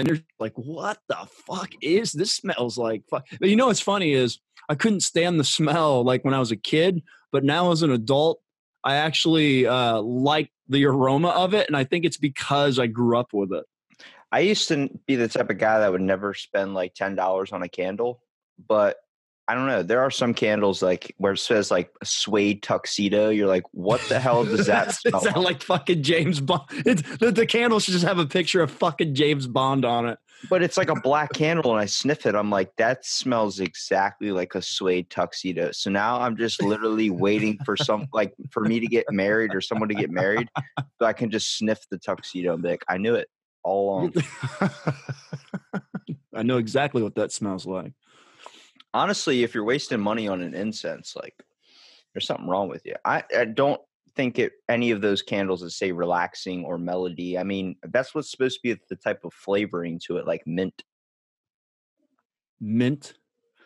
And you're like, what the fuck is this? Smells like fuck. But you know what's funny is I couldn't stand the smell like when I was a kid, but now as an adult, I actually uh, like the aroma of it, and I think it's because I grew up with it. I used to be the type of guy that would never spend like ten dollars on a candle, but I don't know. There are some candles like where it says like suede tuxedo. You're like, what the hell does that smell? That like fucking James Bond? It's, the, the candle should just have a picture of fucking James Bond on it. but it's like a black candle, and I sniff it. I'm like, that smells exactly like a suede tuxedo. So now I'm just literally waiting for some like for me to get married or someone to get married, so I can just sniff the tuxedo and be like, I knew it all along. I know exactly what that smells like. Honestly, if you're wasting money on an incense, like there's something wrong with you. I, I don't think it any of those candles that say relaxing or melody. I mean, that's what's supposed to be the type of flavoring to it, like mint. Mint.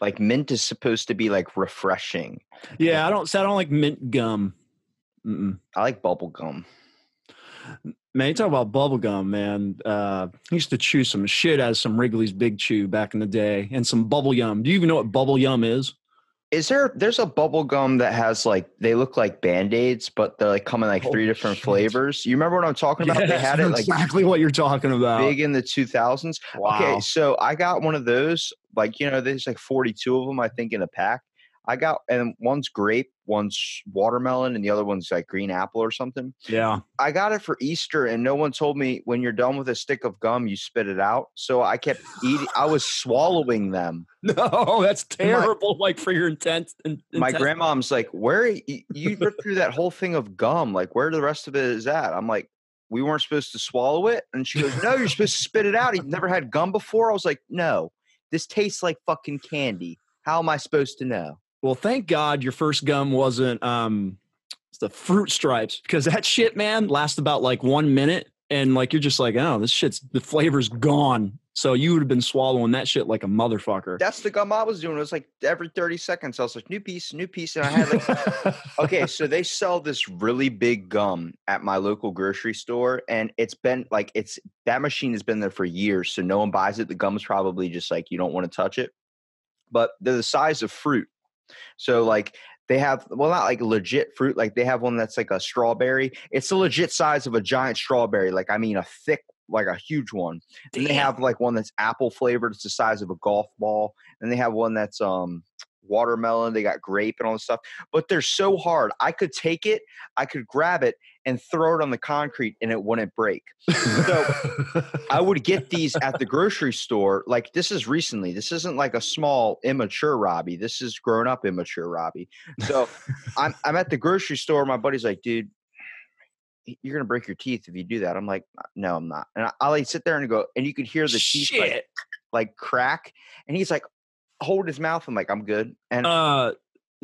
Like mint is supposed to be like refreshing. Yeah, I don't. I don't like mint gum. Mm-mm. I like bubble gum. Man, you talk about bubble gum, man. Uh, I used to chew some shit out of some Wrigley's Big Chew back in the day, and some bubble yum. Do you even know what bubble yum is? Is there there's a bubble gum that has like they look like band-aids, but they're like come in like three different shit. flavors. You remember what I'm talking about? they had it like exactly what you're talking about. big in the 2000s. Wow. Okay, so I got one of those. Like you know, there's like 42 of them, I think, in a pack. I got, and one's grape, one's watermelon, and the other one's like green apple or something. Yeah. I got it for Easter, and no one told me when you're done with a stick of gum, you spit it out. So I kept eating. I was swallowing them. No, that's terrible. like for your intent. In, My grandmom's like, "Where you, you ripped through that whole thing of gum? Like, where the rest of it is at?" I'm like, "We weren't supposed to swallow it," and she goes, "No, you're supposed to spit it out. You've never had gum before." I was like, "No, this tastes like fucking candy. How am I supposed to know?" Well, thank God your first gum wasn't um the fruit stripes because that shit, man, lasts about like one minute, and like you're just like, oh, this shit's the flavor's gone. So you would have been swallowing that shit like a motherfucker. That's the gum I was doing. It was like every 30 seconds, I was like, "New piece, new piece," and I had like okay, so they sell this really big gum at my local grocery store, and it's been like it's that machine has been there for years, so no one buys it. The gum's probably just like you don't want to touch it, but they're the size of fruit. So like they have well not like legit fruit, like they have one that's like a strawberry. It's the legit size of a giant strawberry, like I mean a thick, like a huge one. And they have like one that's apple flavored, it's the size of a golf ball. And they have one that's um watermelon, they got grape and all this stuff. But they're so hard. I could take it, I could grab it and throw it on the concrete and it wouldn't break. So I would get these at the grocery store. Like this is recently. This isn't like a small immature Robbie. This is grown up immature Robbie. So I'm I'm at the grocery store. My buddy's like, dude, you're gonna break your teeth if you do that. I'm like, uh, no, I'm not. And I, I like sit there and go, and you could hear the teeth like, like crack. And he's like, hold his mouth. I'm like, I'm good. And uh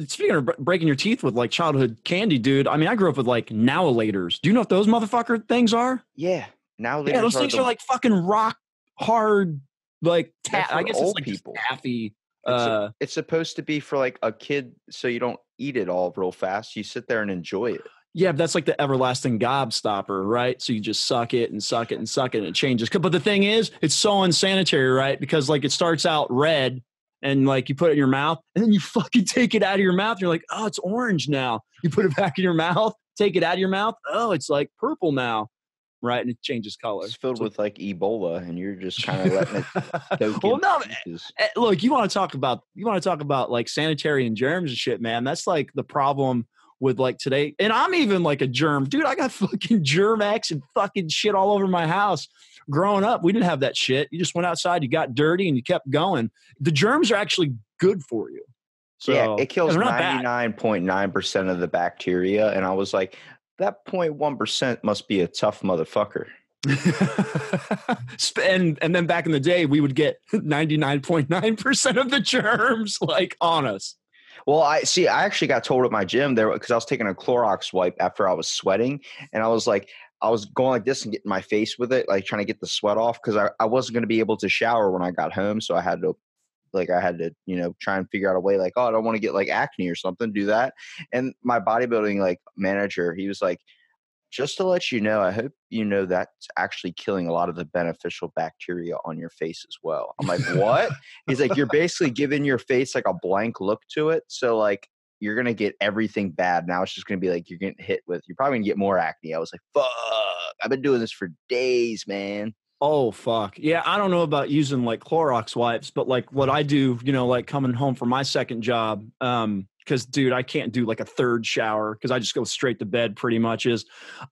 speaking of breaking your teeth with like childhood candy, dude. I mean, I grew up with like Now and Laters. Do you know what those motherfucker things are? yeah, now Yeah, those things the, are like fucking rock hard, like ta- I guess old it's like people. taffy. It's, a- Uh, it's supposed to be for like a kid, so you don't eat it all real fast. You sit there and enjoy it. Yeah, but that's like the everlasting gobstopper, right? So you just suck it and suck it and suck it and it changes. But the thing is, it's so unsanitary, right? Because like it starts out red and like you put it in your mouth and then you fucking take it out of your mouth. And you're like, oh, it's orange now. You put it back in your mouth, take it out of your mouth. Oh, it's like purple now, right? And it changes color. It's filled So- with like Ebola, and you're just kind of letting it well, no, pieces. eh, look, you want to talk about you want to talk about like sanitary and germs and shit, man. That's like the problem with like today. And I'm even like a germ, dude. I got fucking Germ-X and fucking shit all over my house. Growing up, we didn't have that shit. You just went outside, you got dirty, and you kept going. The germs are actually good for you. So yeah, it kills they're not bad. ninety nine point nine percent of the bacteria, and I was like, that 0.1 percent must be a tough motherfucker. And and then back in the day, we would get ninety nine point nine percent of the germs like on us. Well, I see. I actually got told at my gym there because I was taking a Clorox wipe after I was sweating, and I was like, I was going like this and getting my face with it, like trying to get the sweat off because I, I wasn't going to be able to shower when I got home, so I had to like I had to, you know, try and figure out a way like, oh, I don't want to get like acne or something, do that. And my bodybuilding like manager, he was like, just to let you know, I hope you know that's actually killing a lot of the beneficial bacteria on your face as well. I'm like, what? He's like, you're basically giving your face like a blank look to it. So like you're gonna get everything bad. Now it's just gonna be like you're getting hit with you're probably gonna get more acne. I was like, fuck, I've been doing this for days, man. Oh fuck. Yeah, I don't know about using like Clorox wipes, but like what I do, you know, like coming home from my second job, um, because dude, I can't do like a third shower because I just go straight to bed pretty much. Is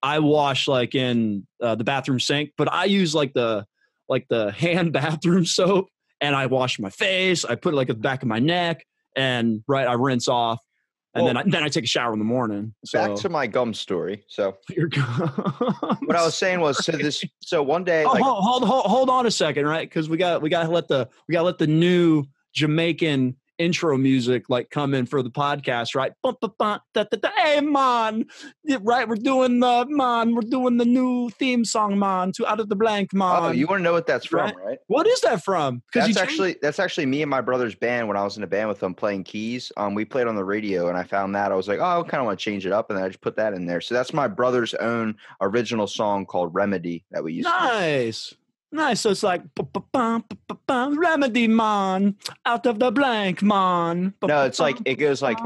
I wash like in uh, the bathroom sink, but I use like the like the hand bathroom soap and I wash my face. I put it like at the back of my neck and right, I rinse off. And Well- then I, then I take a shower in the morning. So Back to my gum story. So what I was saying was, so this, so one day, Oh, like, hold, hold hold hold on a second, right? Because we got we got to let the we got to let the new Jamaican intro music like come in for the podcast, right? Bum, bum, bum, da, da, da. Hey man, right? We're doing the man, we're doing the new theme song, man. To out of the blank, man. oh, you want to know what that's from, right? right? what is that from? That's actually that's actually me and my brother's band when I was in a band with them playing keys. Um, we played on the radio, and I found that I was like, oh, I kind of want to change it up, and then I just put that in there. So that's my brother's own original song called "Remedy" that we used. to nice. Nice. So it's like remedy man out of the blank man. No, it's like it goes like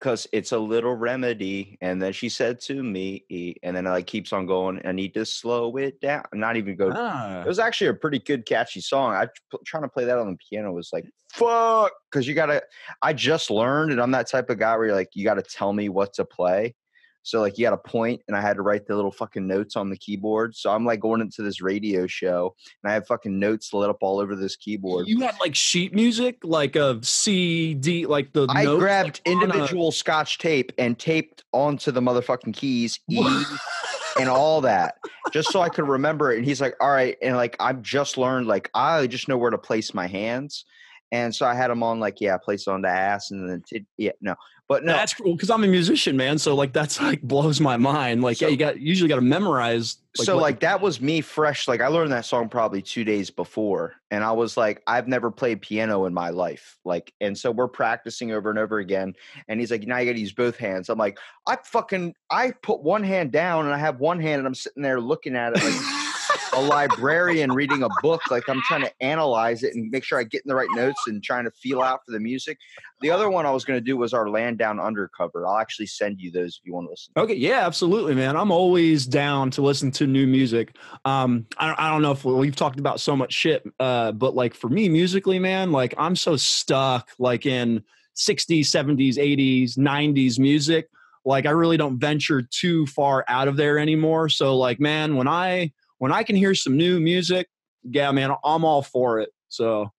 because it's a little remedy, and then she said to me, and then it like keeps on going. I need to slow it down. Not even go. Ah. It was actually a pretty good, catchy song. I trying to play that on the piano was like fuck because you gotta. I just learned, and I'm that type of guy where you're like you gotta tell me what to play. So like you got a point, and I had to write the little fucking notes on the keyboard. So I'm like going into this radio show, and I have fucking notes lit up all over this keyboard. You had like sheet music, like a CD, like the. I notes, grabbed like, on a- individual scotch tape and taped onto the motherfucking keys E and all that just so I could remember it. And he's like, all right. And like, I've just learned, like, I just know where to place my hands. And so I had him on, like, yeah, place it on the ass and then, t- yeah, no. But no, That's cool because I'm a musician, man. So like that's like blows my mind. Like, So- yeah, you got usually got to memorize. so what- like that was me fresh. Like I learned that song probably two days before, and I was like, I've never played piano in my life. Like, and so we're practicing over and over again. And he's like, now you got to use both hands. I'm like, I fucking, I put one hand down and I have one hand, and I'm sitting there looking at it like a librarian reading a book. Like I'm trying to analyze it and make sure I get in the right notes and trying to feel out for the music. The other one I was going to do was our land down undercover. I'll actually send you those if you want to listen. Okay, yeah, absolutely, man. I'm always down to listen to new music. Um, I don't, I don't know if we- we've talked about so much shit, uh, but like for me musically, man, like I'm so stuck like in 60s, 70s, 80s, 90s music. Like I really don't venture too far out of there anymore. So like, man, when I when I can hear some new music, yeah, man, I'm all for it. So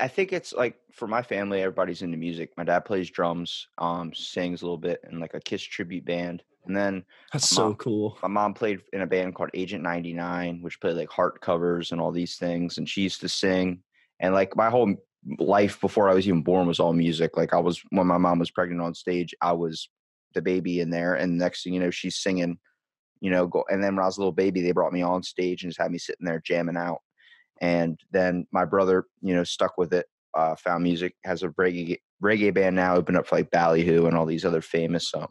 I think it's like for my family, everybody's into music. My dad plays drums, um, sings a little bit in like a Kiss tribute band, and then that's My so cool. my mom played in a band called Agent 99, which played like heart covers and all these things. And she used to sing. And like my whole life before I was even born was all music. Like I was, when my mom was pregnant on stage, I was the baby in there. And next thing you know, she's singing, you know, go. And then when I was a little baby, they brought me on stage and just had me sitting there jamming out. And then my brother, you know, stuck with it, uh, found music, has a reggae, reggae band now, opened up for like Ballyhoo and all these other famous um,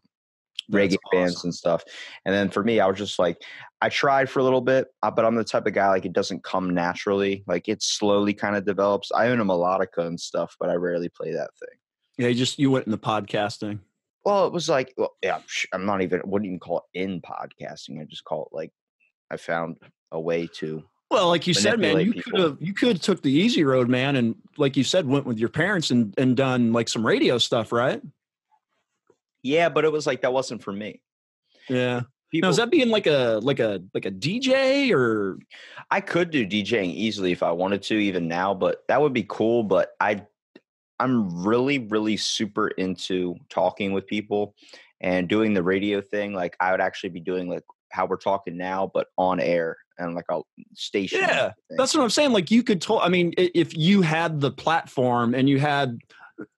reggae bands and stuff. And then for me, I was just like, I tried for a little bit, uh, but I'm the type of guy like it doesn't come naturally. Like it slowly kind of develops. I own a melodica and stuff, but I rarely play that thing. Yeah, you just you went into podcasting. Well, it was like, well, yeah, I'm not even. Wouldn't even call it in podcasting. I just call it like I found a way to. Well, like you said, man, you could have you could have took the easy road, man, and like you said, went with your parents and and done like some radio stuff, right? Yeah, but it was like that wasn't for me. Yeah. People, Now, is that being like a like a like a DJ or I could do DJing easily if I wanted to, even now, but that would be cool. But I, I'm really, really super into talking with people and doing the radio thing. Like I would actually be doing like how we're talking now, but on air and like a station. Yeah, that's what I'm saying. Like you could talk. I mean, if you had the platform and you had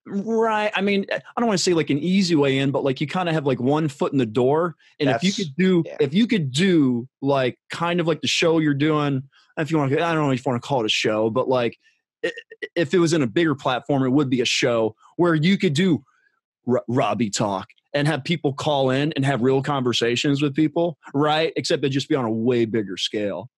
Right. I mean, I don't want to say like an easy way in, but like you kind of have like one foot in the door. And if you could do, yeah. if you could do like kind of like the show you're doing, if you want to, I don't know if you want to call it a show, but like if it was in a bigger platform, it would be a show where you could do R- Robbie talk and have people call in and have real conversations with people. Right. Except it'd just be on a way bigger scale.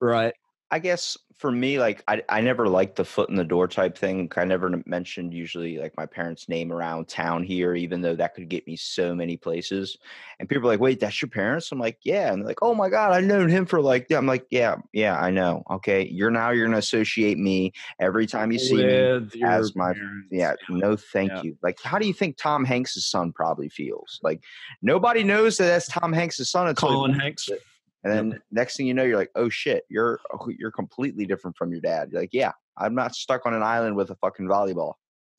Right. I guess for me, like I, I never liked the foot in the door type thing. I never mentioned usually like my parents' name around town here, even though that could get me so many places. And people are like, "Wait, that's your parents?" I'm like, "Yeah." And they're like, "Oh my god, I've known him for like." Yeah. I'm like, "Yeah, yeah, I know." Okay, you're now you're gonna associate me every time you see me. With your as my- parents. Yeah, no, thank Yeah. you. Like, how do you think Tom Hanks' son probably feels? Like, nobody knows that that's Tom Hanks' son he Colin posts Hanks. it. And then next thing you know, you're like, oh shit, you're oh, you're completely different from your dad. You're like, yeah, I'm not stuck on an island with a fucking volleyball.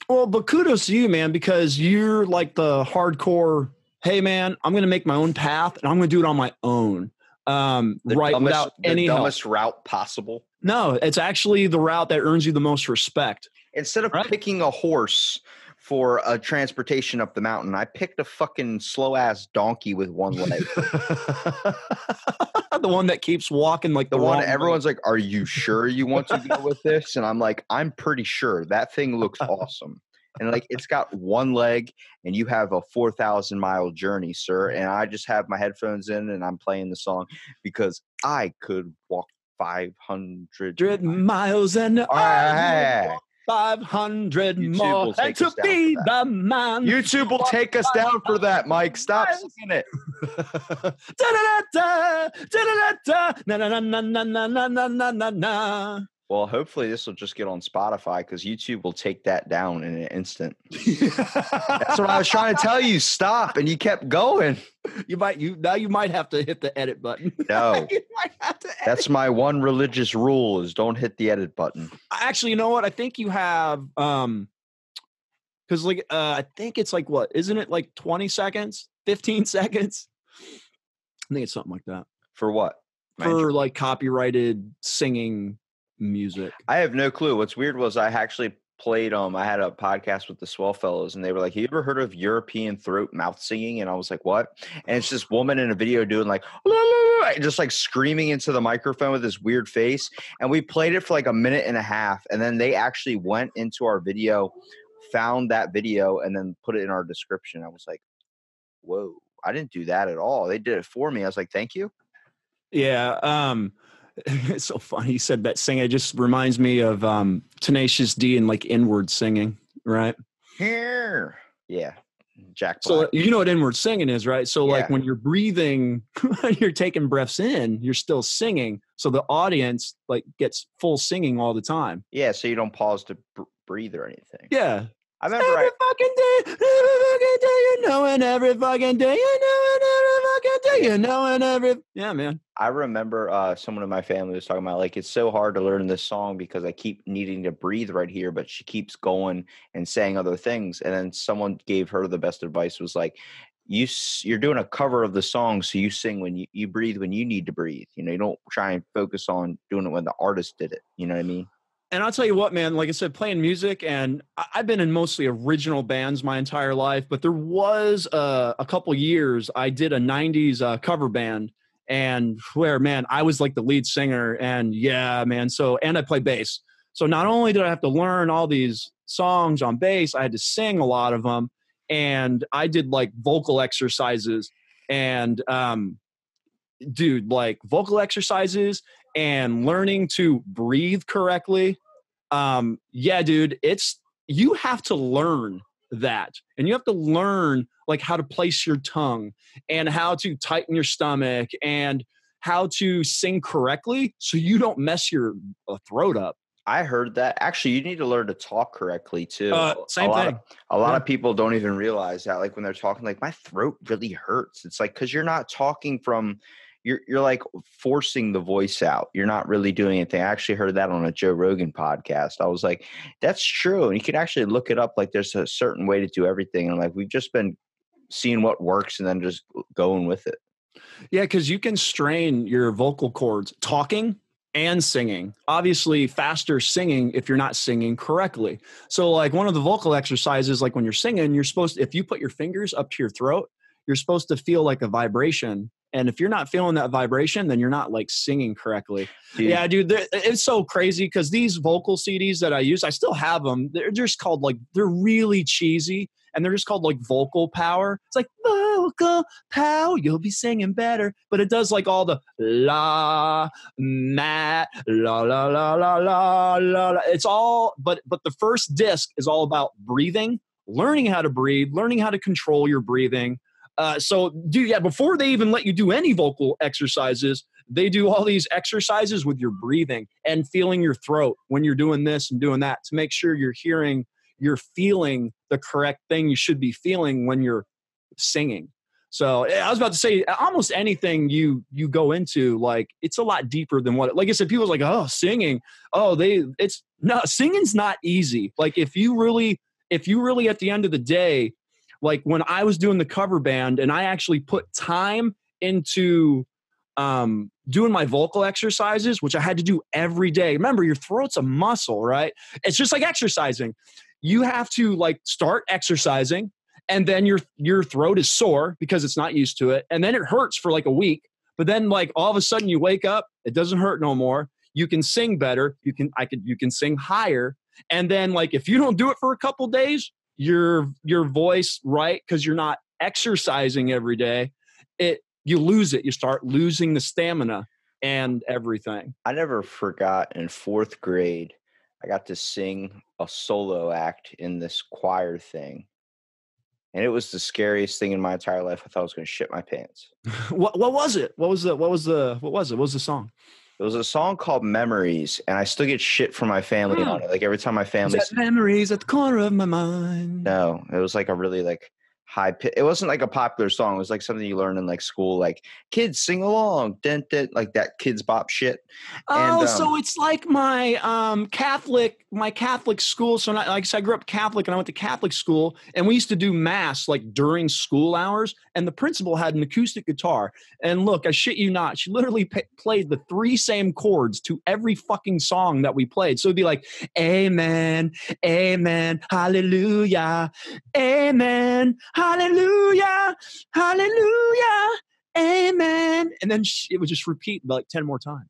Well, but kudos to you, man, because you're like the hardcore. Hey, man, I'm going to make my own path, and I'm going to do it on my own. Um, The right, dumbest, without the any help. dumbest route possible. No, it's actually the route that earns you the most respect. Instead of Right. picking a horse for a transportation up the mountain. I picked a fucking slow ass donkey with one leg. the one that keeps walking like the, the one everyone's way. like, "Are you sure you want to go with this?" And I'm like, "I'm pretty sure. That thing looks awesome." And like it's got one leg and you have a 4,000 mile journey, sir, and I just have my headphones in and I'm playing the song because I could walk 500 miles, miles and I 500 YouTube more. And to be the man. YouTube will take us down for that, Mike. Stop singing it. da da da da da da da da na na na na na na na na na. Well, hopefully this will just get on Spotify because YouTube will take that down in an instant. That's what I was trying to tell you. Stop, and you kept going. You might you now you might have to hit the edit button. No. you might have to edit. That's my one religious rule is don't hit the edit button. actually you know what? I think you have um because like uh I think it's like what isn't it like 20 seconds, 15 seconds? I think it's something like that. For what? For like copyrighted singing music. I have no clue. What's weird was I actually played um I had a podcast with the Swell Fellows and they were like, You ever heard of European throat mouth singing? And I was like, What? And it's this woman in a video doing like "La, la, la," just like screaming into the microphone with this weird face. And we played it for like a minute and a half. And then they actually went into our video, found that video, and then put it in our description. I was like, Whoa, I didn't do that at all. They did it for me. I was like, Thank you. Yeah. Um it's so funny. You said that singing. It just reminds me of um Tenacious D and like inward singing, right? Here. Yeah. Jack So you know what inward singing is, right? So like when you're breathing, you're taking breaths in, you're still singing. So the audience like gets full singing all the time. Yeah, so you don't pause to br- breathe or anything. Yeah. I remember Every I, fucking day, every fucking day, you know, and every fucking day, you know, and every day, you know, and every yeah, man. I remember uh, someone in my family was talking about like it's so hard to learn this song because I keep needing to breathe right here, but she keeps going and saying other things. And then someone gave her the best advice was like, you you're doing a cover of the song, so you sing when you you breathe when you need to breathe. You know, you don't try and focus on doing it when the artist did it. You know what I mean? And I'll tell you what, man, like I said, playing music, and I've been in mostly original bands my entire life, but there was uh, a couple years I did a 90s uh, cover band, and where, man, I was like the lead singer. And yeah, man, so, and I play bass. So not only did I have to learn all these songs on bass, I had to sing a lot of them. And I did like vocal exercises and, um, dude, like vocal exercises and learning to breathe correctly. Um, yeah, dude, it's you have to learn that. And you have to learn like how to place your tongue and how to tighten your stomach and how to sing correctly so you don't mess your uh, throat up. I heard that. Actually, you need to learn to talk correctly too. Uh, same a lot thing. Of, a lot Yeah. of people don't even realize that. Like when they're talking, like my throat really hurts. It's like because you're not talking from. You're you're like forcing the voice out. You're not really doing anything. I actually heard that on a Joe Rogan podcast. I was like, that's true, and you can actually look it up. Like there's a certain way to do everything, and like we've just been seeing what works and then just going with it. Yeah, because you can strain your vocal cords talking and singing. Obviously, faster singing if you're not singing correctly. So, like one of the vocal exercises, like when you're singing, you're supposed to, if you put your fingers up to your throat, you're supposed to feel like a vibration. And if you're not feeling that vibration, then you're not like singing correctly. Dude, Yeah, dude, it's so crazy because these vocal CDs that I use, I still have them. They're just called like they're really cheesy, and they're just called like vocal power. It's like vocal power, you'll be singing better, but it does like all the la, ma, la la la la la la. la. It's all, but but the first disc is all about breathing, learning how to breathe, learning how to control your breathing. Uh, so, dude, yeah, before they even let you do any vocal exercises, they do all these exercises with your breathing and feeling your throat when you're doing this and doing that to make sure you're hearing, you're feeling the correct thing you should be feeling when you're singing. So I was about to say, almost anything you you go into, like it's a lot deeper than what. Like I said, people's like, oh, singing, oh, they, it's no, singing's not easy. Like if you really, if you really, at the end of the day, like when I was doing the cover band and I actually put time into um, doing my vocal exercises, which I had to do every day. Remember, your throat's a muscle, right? It's just like exercising. You have to like start exercising, and then your your throat is sore because it's not used to it, and then it hurts for like a week. But then, like all of a sudden, you wake up, it doesn't hurt no more. You can sing better. You can I could you can sing higher, and then like if you don't do it for a couple days, your your voice right because you're not exercising every day it you lose it you start losing the stamina and everything I never forgot in fourth grade, I got to sing a solo act in this choir thing. And it was the scariest thing in my entire life. I thought I was going to shit my pants. what what was it what was the what was the what was it what was the song It was a song called Memories, and I still get shit from my family on it. Like every time my family memories at the corner of my mind No, it was like a really like high pitch. It wasn't like a popular song. It was like something you learn in like school, like kids sing along, dent it, like that Kidz Bop shit. Oh, And, so um, it's like my um, Catholic, my Catholic school. So, not, like I I grew up Catholic, and I went to Catholic school, and we used to do mass like during school hours. And the principal had an acoustic guitar, and look, I shit you not, she literally pa played the three same chords to every fucking song that we played. So it'd be like, Amen, Amen, Hallelujah, Amen, Hallelujah, Hallelujah. Amen. And then she, it would just repeat like 10 more times.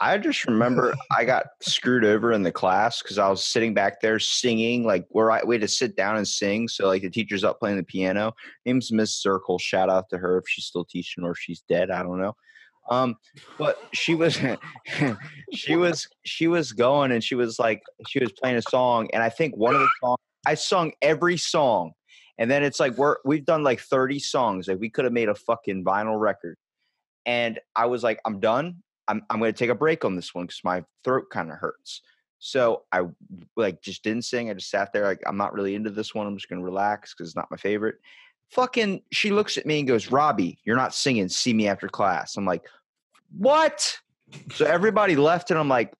I just remember I got screwed over in the class because I was sitting back there singing, like where I we had to sit down and sing. So like the teacher's up playing the piano. Name's Miss Circle. Shout out to her if she's still teaching or if she's dead. I don't know. Um, but she was she was she was going and she was like she was playing a song and I think one of the songs I sung every song and then it's like we're we've done like 30 songs like we could have made a fucking vinyl record and I was like I'm done I'm I'm to take a break on this one because my throat kind of hurts. So I like just didn't sing. I just sat there like I'm not really into this one. I'm just to relax because it's not my favorite. Fucking, she looks at me and goes, "Robbie, you're not singing. See me after class." I'm like, "What?" So everybody left, and I'm like,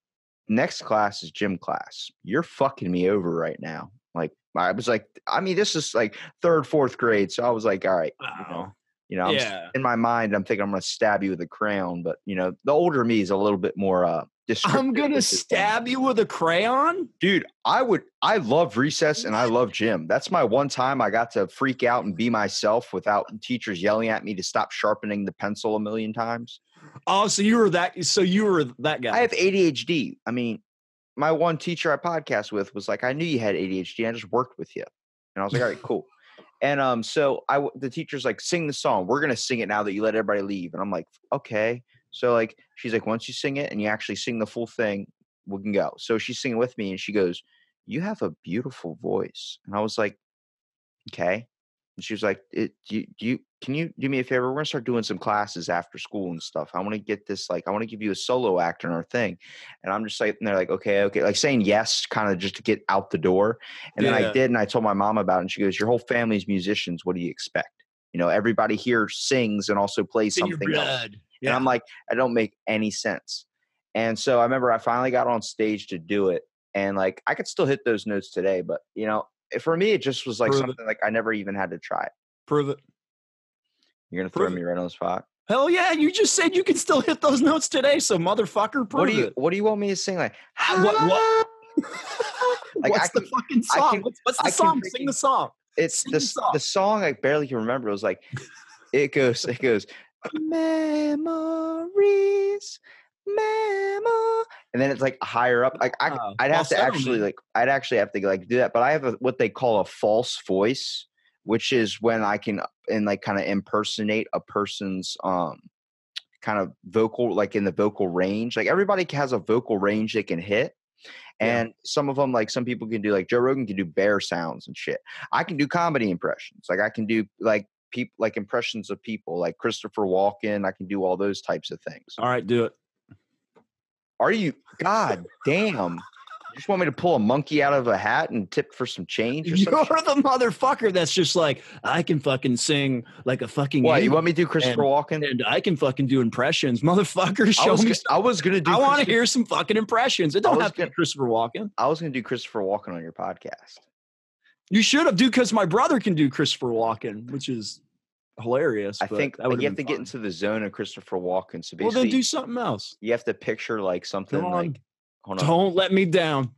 "Next class is gym class. You're fucking me over right now." Like I was like, I mean, this is like third, fourth grade. So I was like, "All right, you know, you know, I'm yeah. in my mind, I'm thinking I'm going to stab you with a crayon, but you know, the older me is a little bit more. uh I'm going to with his stab you with a crayon? dude. I would. I love recess and I love gym. That's my one time I got to freak out and be myself without teachers yelling at me to stop sharpening the pencil a million times. Oh, so you were that so you were that guy. I have ADHD. I mean, my one teacher I podcast with was like, "I knew you had ADHD. I just worked with you," and I was like, "All right, cool." And um, so I the teacher's like, "Sing the song. We're gonna sing it now that you let everybody leave." And I'm like, "Okay." So like, she's like, "Once you sing it and you actually sing the full thing, we can go." So she's singing with me, and she goes, "You have a beautiful voice," and I was like, "Okay." And she was like, it, do, you, do you can you do me a favor? We're gonna start doing some classes after school and stuff. I want to get this like I want to give you a solo act in our thing. And I'm just like, and they're like, okay, okay, like saying yes, kind of just to get out the door. And then I did, and I told my mom about it, and she goes, Your whole family's musicians. What do you expect? You know, everybody here sings and also plays in something else. blood. And I'm like, I don't make any sense. And so I remember I finally got on stage to do it. And like I could still hit those notes today, but you know, Eh, for me it just was like Prove it. something like I never even had to try it. Prove it. You're gonna throw it. me right on the spot. Hell yeah! You just said you can still hit those notes today, so motherfucker, prove What do you it. What do you want me to sing? Like, What- what- Like, I what's the fucking song? can- what's what's the can song? Sing the song. it's Sing the the song. the song I barely can remember. It was like, it goes, it goes, memories, memo, and then it's like higher up. Like I. I'd have to actually like, I'd actually have to like do that. But I have a, what they call a false voice, which is when I can and like kind of impersonate a person's um kind of vocal, like in the vocal range. Like everybody has a vocal range they can hit. Yeah. And some of them, like some people can do, like Joe Rogan can do bear sounds and shit. I can do comedy impressions. Like I can do like people, like impressions of people, like Christopher Walken. I can do all those types of things. All right, do it. Are you? God damn! You just want me to pull a monkey out of a hat and tip for some change or You're the motherfucker that's just like I can fucking sing like a fucking. What you want me to do, Christopher Walken? and I can fucking do impressions, motherfucker. I Show was, me. gonna, I was gonna do. I want to hear some fucking impressions. It don't have to gonna- be Christopher Walken. I was gonna do Christopher Walken on your podcast. You should have, dude, because my brother can do Christopher Walken, which is hilarious. I think uh, would've you have to been get into the zone of Christopher Walken. So Well, basically, then do something else. you have to picture like something like don't let me down.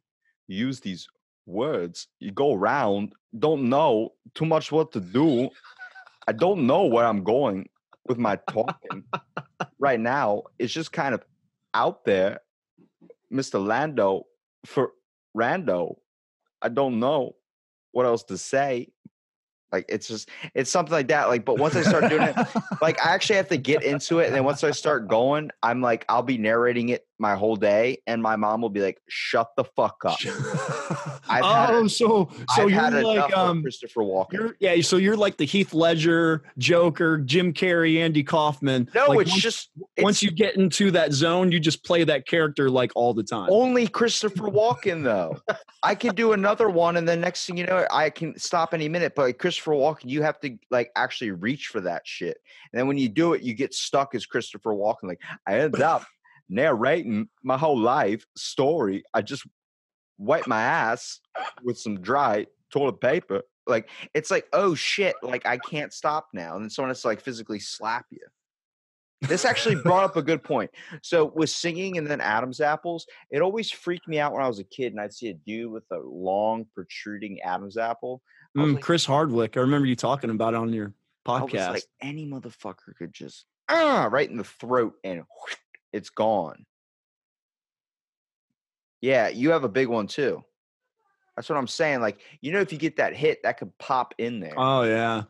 use these words. You go around, don't know too much what to do. I don't know where I'm going with my talking right now. It's just kind of out there, Mr. Lando for Rando. I don't know what else to say. Like it's just it's something like that. Like, but once I start doing it, like I actually have to get into it, and then once I start going, I'm like I'll be narrating it my whole day, and my mom will be like, "Shut the fuck up." Oh, so so I've you're like um, Christopher Walken. yeah, so you're like the Heath Ledger, Joker, Jim Carrey, Andy Kaufman. no, Like, it's once, just once you get into that zone, you just play that character like all the time. only Christopher Walken though. I can do another one, and the next thing you know, I can stop any minute. But like Christopher Walken, you have to like actually reach for that shit, and then when you do it, you get stuck as Christopher Walken. Like I end up narrating my whole life story. I just wipe my ass with some dry toilet paper. Like it's like, oh shit, like I can't stop now. And then someone has to like physically slap you. This actually brought up a good point. So with singing and then Adam's apples, it always freaked me out when I was a kid and I'd see a dude with a long protruding Adam's apple. Mm, like- Chris Hardwick, I remember you talking about it on your I was podcast. like, any motherfucker could just ah, right in the throat and it's gone. Yeah, you have a big one too. That's what I'm saying. Like, you know, if you get that hit, that could pop in there. Oh yeah.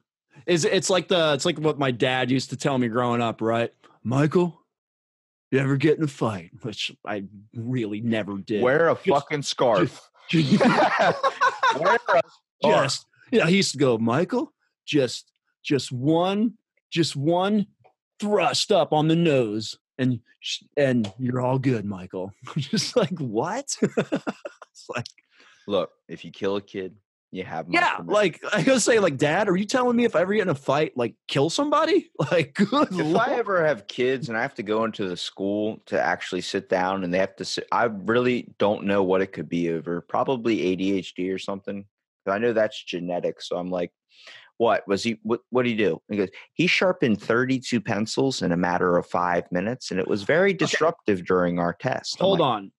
Is it's like the it's like what my dad used to tell me growing up, right? Michael, you ever get in a fight? Which I really never did. Wear a Just- fucking scarf. just, Wear a scarf. just yeah, he used to go, Michael, just just one, just one thrust up on the nose, and and you're all good, Michael. just like what? it's like Look, if you kill a kid, you have yeah, permission. like I gotta say, like, Dad, are you telling me if I ever get in a fight, like, kill somebody? Like, good if lord. I ever have kids and I have to go into the school to actually sit down and they have to sit, I really don't know what it could be over. Probably ADHD or something. I know that's genetic. So I'm like, what was he? What what did he do? He goes, he sharpened 32 pencils in a matter of five minutes, and it was very disruptive during our test. Hold like, on.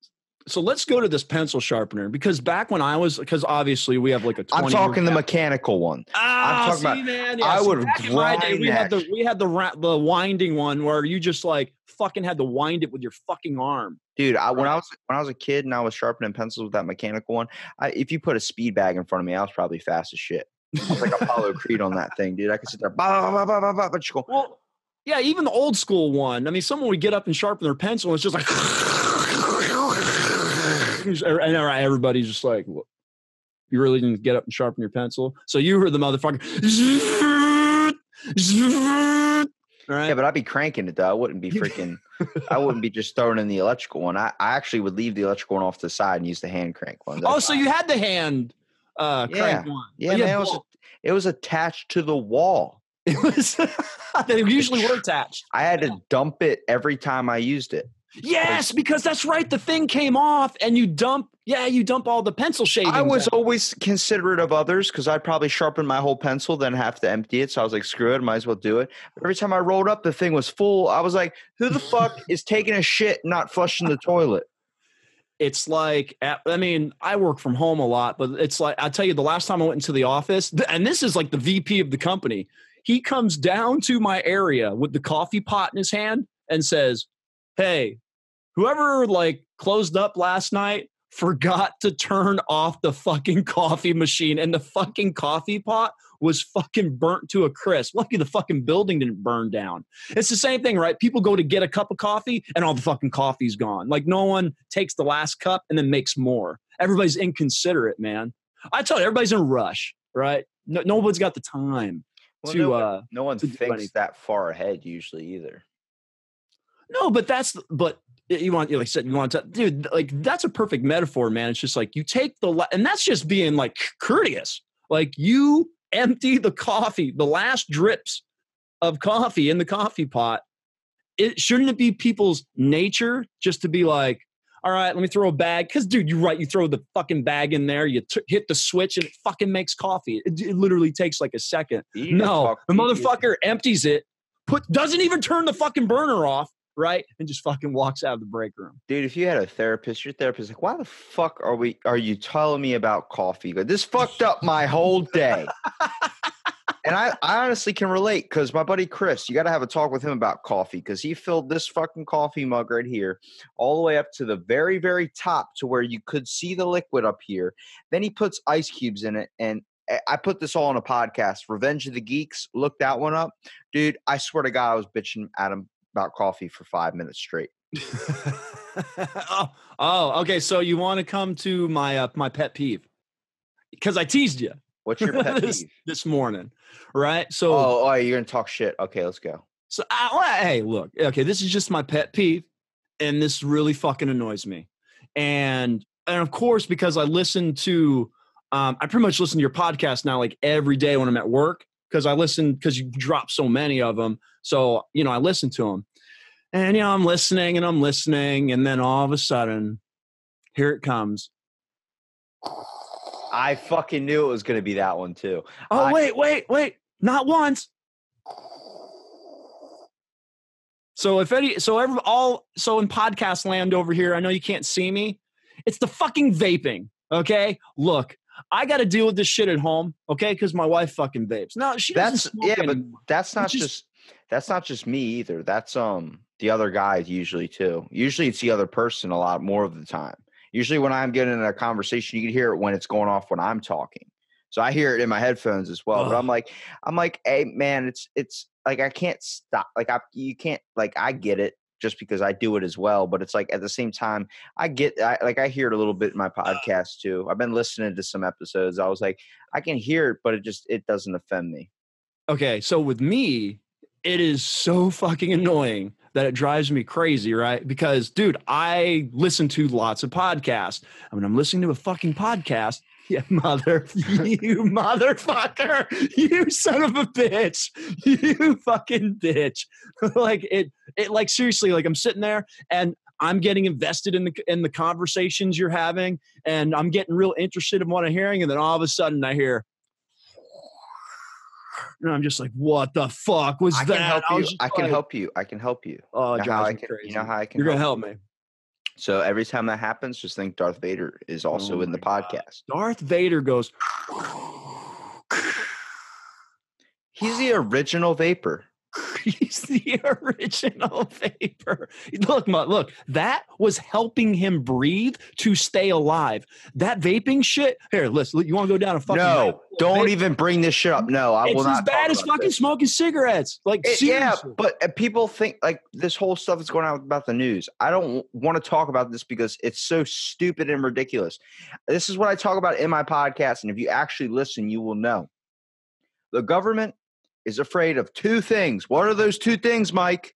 So let's go to this pencil sharpener because back when I was, because obviously we have like a. 20 I'm talking the mechanical one. Ah, talking about- see, man, I so would my day, grind we had the we had the ra- the winding one where you just like fucking had to wind it with your fucking arm. Dude, I, when I was when I was a kid and I was sharpening pencils with that mechanical one, I, if you put a speed bag in front of me, I was probably fast as shit. I was like Apollo Creed on that thing, dude. I could sit there, bah, bah, bah, bah, bah, just go, Well, yeah, even the old school one. I mean, someone would get up and sharpen their pencil, and it's just like, and everybody's just like, "What? you really didn't get up and sharpen your pencil. So you were the motherfucker. Right? Yeah, but I'd be cranking it though. I wouldn't be freaking. I wouldn't be just throwing in the electrical one. I, I actually would leave the electrical one off to the side and use the hand crank one. oh, That's so fine. you had the hand uh, yeah, you had man, it was it was attached to the wall. It was. they usually were attached. I had to dump it every time I used it. Yes, because that's right. The thing came off, and you dump Yeah, you dump all the pencil shavings. I was out. always considerate of others because I'd probably sharpen my whole pencil, then have to empty it. So I was like, screw it, might as well do it. Every time I rolled up, the thing was full. I was like, who the fuck is taking a shit, not flushing the toilet? It's like i mean i work from home a lot but it's like i'll tell you the last time i went into the office and this is like the vp of the company he comes down to my area with the coffee pot in his hand and says hey whoever like closed up last night forgot to turn off the fucking coffee machine and the fucking coffee pot was fucking burnt to a crisp lucky the fucking building didn't burn down it's the same thing, right? People go to get a cup of coffee and all the fucking coffee's gone. Like no one takes the last cup and then makes more. Everybody's inconsiderate, man. I tell you, everybody's in a rush, right? No, nobody's got the time Well, to. no, one- uh no one thinks that far ahead usually either. No, but that's but you want you like said you want to dude like that's a perfect metaphor, man. It's just like you take the and that's just being like courteous. Like you empty the coffee, the last drips of coffee in the coffee pot. It shouldn't it be people's nature just to be like, all right, let me throw a bag. Because, dude, you're right. You throw the fucking bag in there, you t- hit the switch, and it fucking makes coffee. It, it literally takes like a second. You No, the you need to- motherfucker empties it, put doesn't even turn the fucking burner off, right, and just fucking walks out of the break room. Dude, if you had a therapist, your therapist is like, why the fuck are we are you telling me about coffee? Like, this fucked up my whole day. and I, I honestly can relate because my buddy Chris, you got to have a talk with him about coffee because he filled this fucking coffee mug right here all the way up to the very, very top to where you could see the liquid up here. Then he puts ice cubes in it. And I- I put this all on a podcast. Revenge of the Geeks. Look that one up. Dude, I swear to God, I was bitching at him about coffee for five minutes straight. oh, oh, okay. So you want to come to my uh, my pet peeve because I teased you What's your pet this, peeve? this morning, right? So Oh, oh, you're gonna talk shit. Okay, let's go. So, I, well, hey, look, okay, this is just my pet peeve, and this really fucking annoys me. And and of course, because I listen to, um, I pretty much listen to your podcast now, like every day when I'm at work, because I listen because you drop so many of them. So you know, I listen to them, and you know, I'm listening and I'm listening, and then all of a sudden, here it comes. I fucking knew it was gonna be that one too. Oh I- wait, wait, wait! Not once. So if any, so every all, so in podcast land over here, I know you can't see me. It's the fucking vaping. Okay, look, I got to deal with this shit at home. Okay, because my wife fucking vapes. No, she doesn't That's yeah, but that's not just- just that's not just me either. That's um the other guys usually too. Usually it's the other person a lot more of the time. Usually when I'm getting in a conversation, you can hear it when it's going off when I'm talking. So I hear it in my headphones as well. But I'm like, I'm like, hey man, it's it's like I can't stop. Like I you can't like I get it just because I do it as well. But it's like at the same time, I get I, like I hear it a little bit in my uh. podcast too. I've been listening to some episodes. I was like, I can hear it, but it just it doesn't offend me. Okay, so with me, it is so fucking annoying that it drives me crazy, right? Because, dude, I listen to lots of podcasts. I mean, I'm listening to a fucking podcast, yeah, mother, you motherfucker, you son of a bitch, you fucking bitch. like it, it, like seriously, like I'm sitting there and I'm getting invested in the in the conversations you're having, and I'm getting real interested in what I'm hearing, and then all of a sudden I hear. And I'm just like, what the fuck was I that? can you. I can like, help you. I can help you. Oh, You know I can- crazy. you know how I can You're gonna help help me. So every time that happens, just think Darth Vader is oh also Oh in the my God. podcast. Darth Vader goes. He's the original vapor. He's the original vapor. Look, look, that was helping him breathe to stay alive. That vaping shit. Here, listen. You want to go down a fucking? No, don't even bring this shit up. No, I It's will not. It's as bad as fucking this. smoking cigarettes. Like It- yeah, but uh, people think like this whole stuff is going on about the news. I don't want to talk about this because it's so stupid and ridiculous. This is what I talk about in my podcast, and if you actually listen, you will know. The government is afraid of two things. What are those two things, Mike?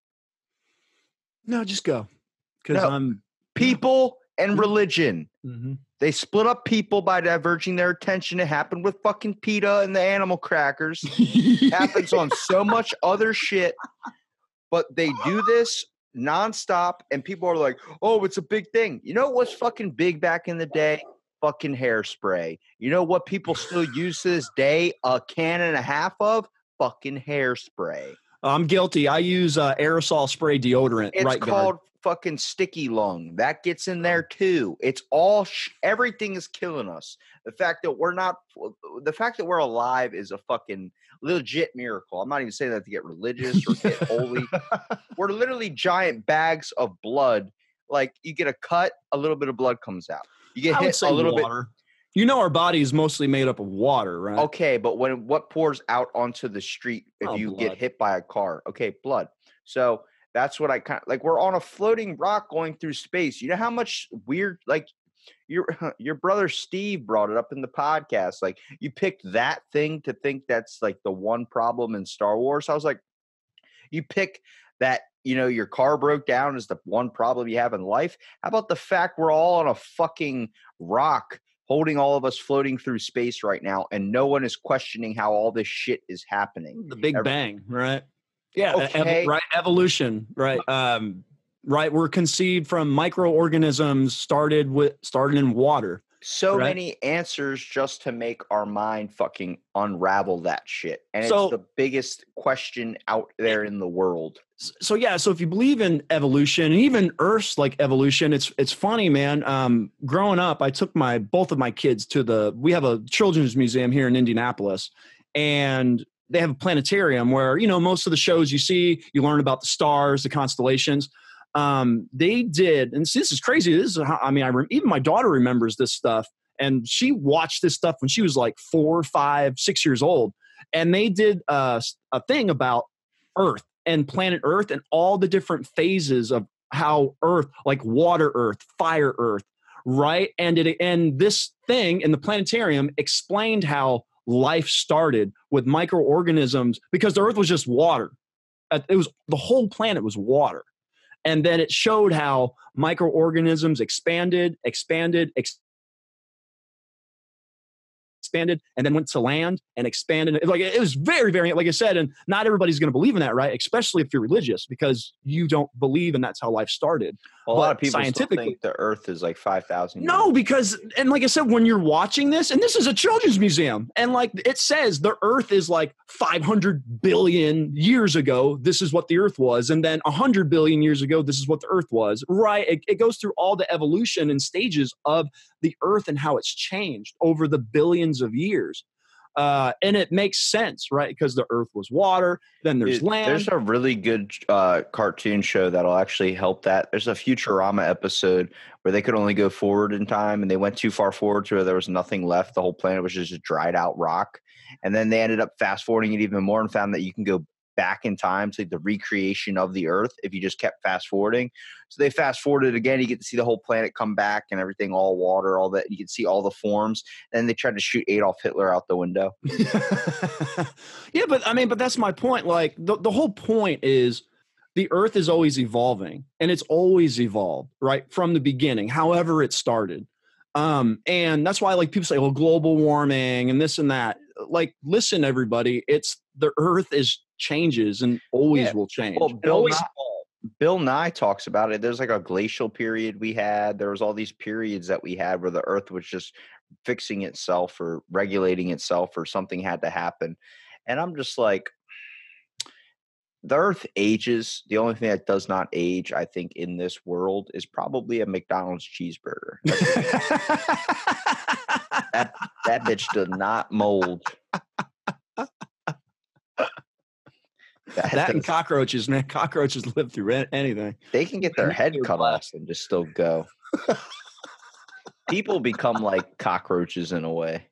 no, just go. Because No. I'm. People and Mhm. religion. mhm. They split up people by diverging their attention. It happened with fucking PETA and the animal crackers. It happens on so much other shit. But they do this nonstop, and people are like, "Oh, it's a big thing." You know what's fucking big back in the day? Fucking hairspray. You know what people still use to this day? A can and a half of fucking hairspray. I'm guilty. I use uh, aerosol spray deodorant. It's right guard. called fucking sticky lung. That gets in there too. It's all sh- everything is killing us. The fact that we're not the fact that we're alive is a fucking legit miracle. I'm not even saying that to get religious or get holy. We're literally giant bags of blood. Like you get a cut, a little bit of blood comes out. You get I hit a little bit water. You know, our body is mostly made up of water, right? Okay, but when what pours out onto the street if Oh, you blood. get hit by a car? Okay, blood. So that's what I kind of like. We're on a floating rock going through space. You know how much weird like your your brother Steve brought it up in the podcast. Like you picked that thing to think that's like the one problem in Star Wars. I was like, you pick that you know your car broke down is the one problem you have in life. How about the fact we're all on a fucking rock holding all of us floating through space right now and no one is questioning how all this shit is happening. the Big Every- Bang, right? Yeah, e- ev- Okay. right. Evolution, right? Um, right. We're conceived from microorganisms started with started in water. So Right. many answers just to make our mind fucking unravel that shit. And So- it's the biggest question out there in the world. So yeah, so if you believe in evolution and even Earth's like evolution, it's it's funny, man. Um, growing up, I took my both of my kids to the we have a children's museum here in Indianapolis, and they have a planetarium where you know most of the shows you see, you learn about the stars, the constellations. Um, they did, and this is crazy. This is how, I mean, I even my daughter remembers this stuff, and she watched this stuff when she was like four, five, six years old, and they did uh, a thing about Earth and planet Earth and all the different phases of how Earth, like water Earth, fire Earth, right? And it and this thing in the planetarium explained how life started with microorganisms because the Earth was just water. It was the whole planet was water. And then it showed how microorganisms expanded, expanded, ex- expanded, and then went to land and expanded. Like it was very, very, like I said, and not everybody's going to believe in that, right? Especially if you're religious, because you don't believe, and that's how life started. A lot of people scientifically- think the Earth is like five thousand. No, because and like I said, when you're watching this, and this is a children's museum, and like it says the Earth is like 500 billion years ago. This is what the Earth was, and then 100 billion years ago, this is what the Earth was. Right? It, it goes through all the evolution and stages of the Earth and how it's changed over the billions of years. Uh, and it makes sense, right? Because the Earth was water, then there's Dude, land. There's a really good uh, cartoon show that'll actually help that. There's a Futurama episode where they could only go forward in time, and they went too far forward to where there was nothing left. The whole planet was just a dried out rock, and then they ended up fast forwarding it even more and found that you can go back in time to the recreation of the Earth if you just kept fast forwarding. So they fast forwarded again. You get to see the whole planet come back and everything, all water, all that. You can see all the forms. And they tried to shoot Adolf Hitler out the window. yeah, but I mean, but that's my point. Like the, the whole point is the earth is always evolving and it's always evolved, right? From the beginning, however it started. Um, and that's why like people say, well, global warming and this and that. Like, listen, everybody, it's the earth is changes and always Yeah. will change. Well, Bill Nye- Bill Nye talks about it. There's like a glacial period we had. There was all these periods that we had where the Earth was just fixing itself or regulating itself, or something had to happen. And I'm just like, the Earth ages. The only thing that does not age, I think, in this world is probably a McDonald's cheeseburger. That that bitch does not mold. That that and cockroaches, man. Cockroaches live through anything. they can get their head cut off and just still go. People become like cockroaches in a way,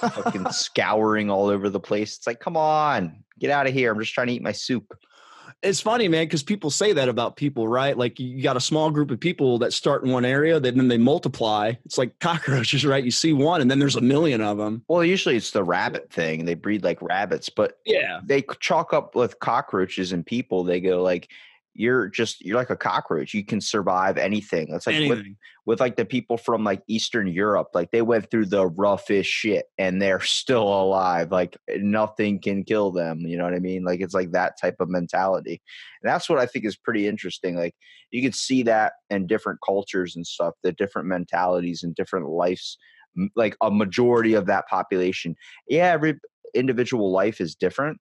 fucking scouring all over the place. It's like, come on, get out of here! I'm just trying to eat my soup. It's funny, man, because people say that about people, right? Like you got a small group of people that start in one area, then then they multiply. It's like cockroaches, right? You see one, and then there's a million of them. Well, usually it's the rabbit thing. They breed like rabbits, but Yeah, they chalk up with cockroaches and people. They go like, you're just you're like a cockroach. You can survive anything. That's like with, Anything. with like the people from like Eastern Europe, like they went through the roughest shit and they're still alive. Like nothing can kill them. You know what I mean? Like it's like that type of mentality. And that's what I think is pretty interesting. Like you can see that in different cultures and stuff, the different mentalities and different lives. Like a majority of that population. Yeah, every individual life is different.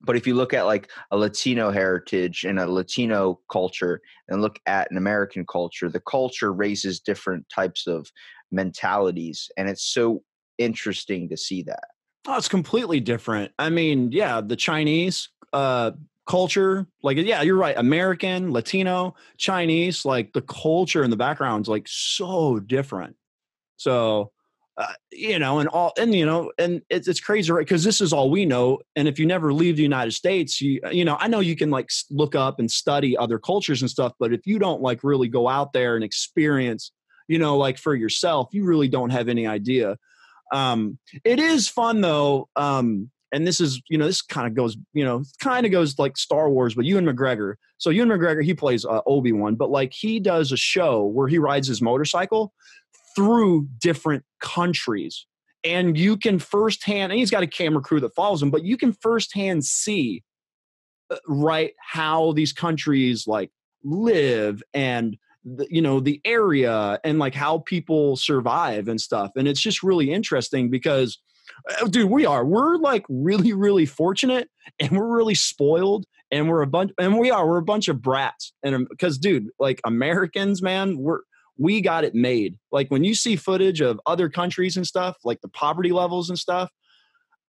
But if you look at like a Latino heritage and a Latino culture and look at an American culture, the culture raises different types of mentalities. And it's so interesting to see that. Oh, it's completely different. I mean, yeah, the Chinese uh culture, like yeah, you're right. American, Latino, Chinese, like the culture and the background's like so different. So uh, you know, and all, and you know, and it's it's crazy, right? Because this is all we know. And if you never leave the United States, you you know, I know you can like look up and study other cultures and stuff, but if you don't like really go out there and experience, you know, like for yourself, you really don't have any idea. Um, it is fun though. Um, and this is, you know, this kind of goes, you know, kind of goes like Star Wars, but Ewan McGregor. So Ewan McGregor, he plays uh, Obi Wan, but like he does a show where he rides his motorcycle through different countries, and you can firsthand. And he's got a camera crew that follows him, but you can firsthand see, uh, right, how these countries like live and the, you know the area and like how people survive and stuff. And it's just really interesting because uh, dude we are. We're like really really fortunate and we're really spoiled and we're a bunch and we are. We're a bunch of brats and because dude like americans man we're we got it made like when you see footage of other countries and stuff like the poverty levels and stuff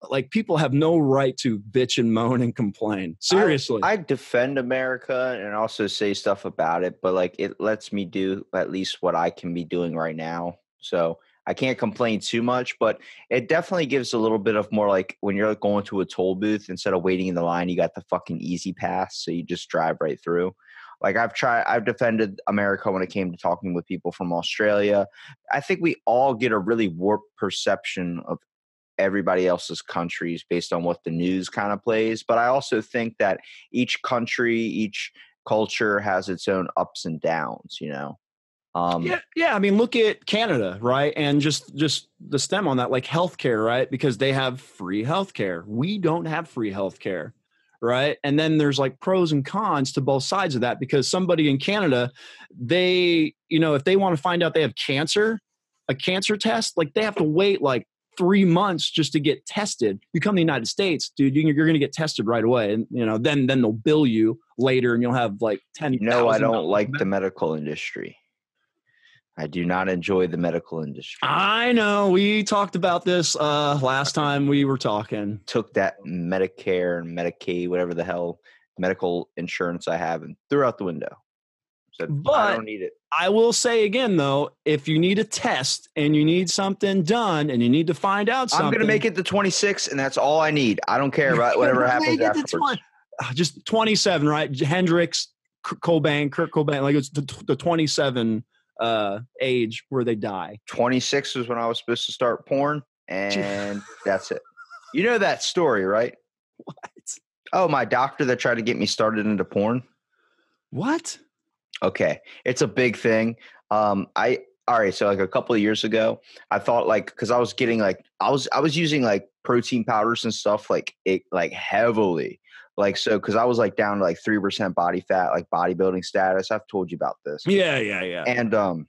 like people have no right to bitch and moan and complain seriously I defend America and also say stuff about it, but like it lets me do at least what I can be doing right now. So I can't complain too much, but it definitely gives a little bit of more like when you're like going to a toll booth instead of waiting in the line, you got the fucking E-ZPass, so you just drive right through. Like I've tried, I've defended America when it came to talking with people from Australia. I think we all get a really warped perception of everybody else's countries based on what the news kind of plays. But I also think that each country, each culture has its own ups and downs, you know. Um yeah, yeah. I mean, look at Canada, right? And just just the stem on that, like healthcare, right? Because they have free healthcare. We don't have free healthcare, right? And then there's like pros and cons to both sides of that because somebody in Canada, they, you know, if they want to find out they have cancer, a cancer test, like they have to wait like three months just to get tested. You come to the United States, dude, you- you're going to get tested right away, and you know, then then they'll bill you later, and you'll have like ten. no I don't like the medical industry. I do not enjoy the medical industry. I know. We talked about this uh last time we were talking. Took that Medicare and Medicaid, whatever the hell medical insurance I have, and threw out the window. Said I don't need it. I will say again though, if you need a test and you need something done and you need to find out something, I'm gonna make it to 26, and that's all I need. I don't care about whatever happens to afterwards. 20 uh, just 27, right? Hendrix, K- Cobain, Kurt Cobain, like it's the, the 27 uh age where they die. 26 was when I was supposed to start porn, and that's it. You know that story, right? What? Oh, my doctor that tried to get me started into porn. What? Okay, it's a big thing. Um, I all right. So like a couple of years ago, I thought like because I was getting like I was I was using like protein powders and stuff like it like heavily. Like so, because I was like down to like three percent body fat, like bodybuilding status. I've told you about this. Yeah, yeah, yeah. And um,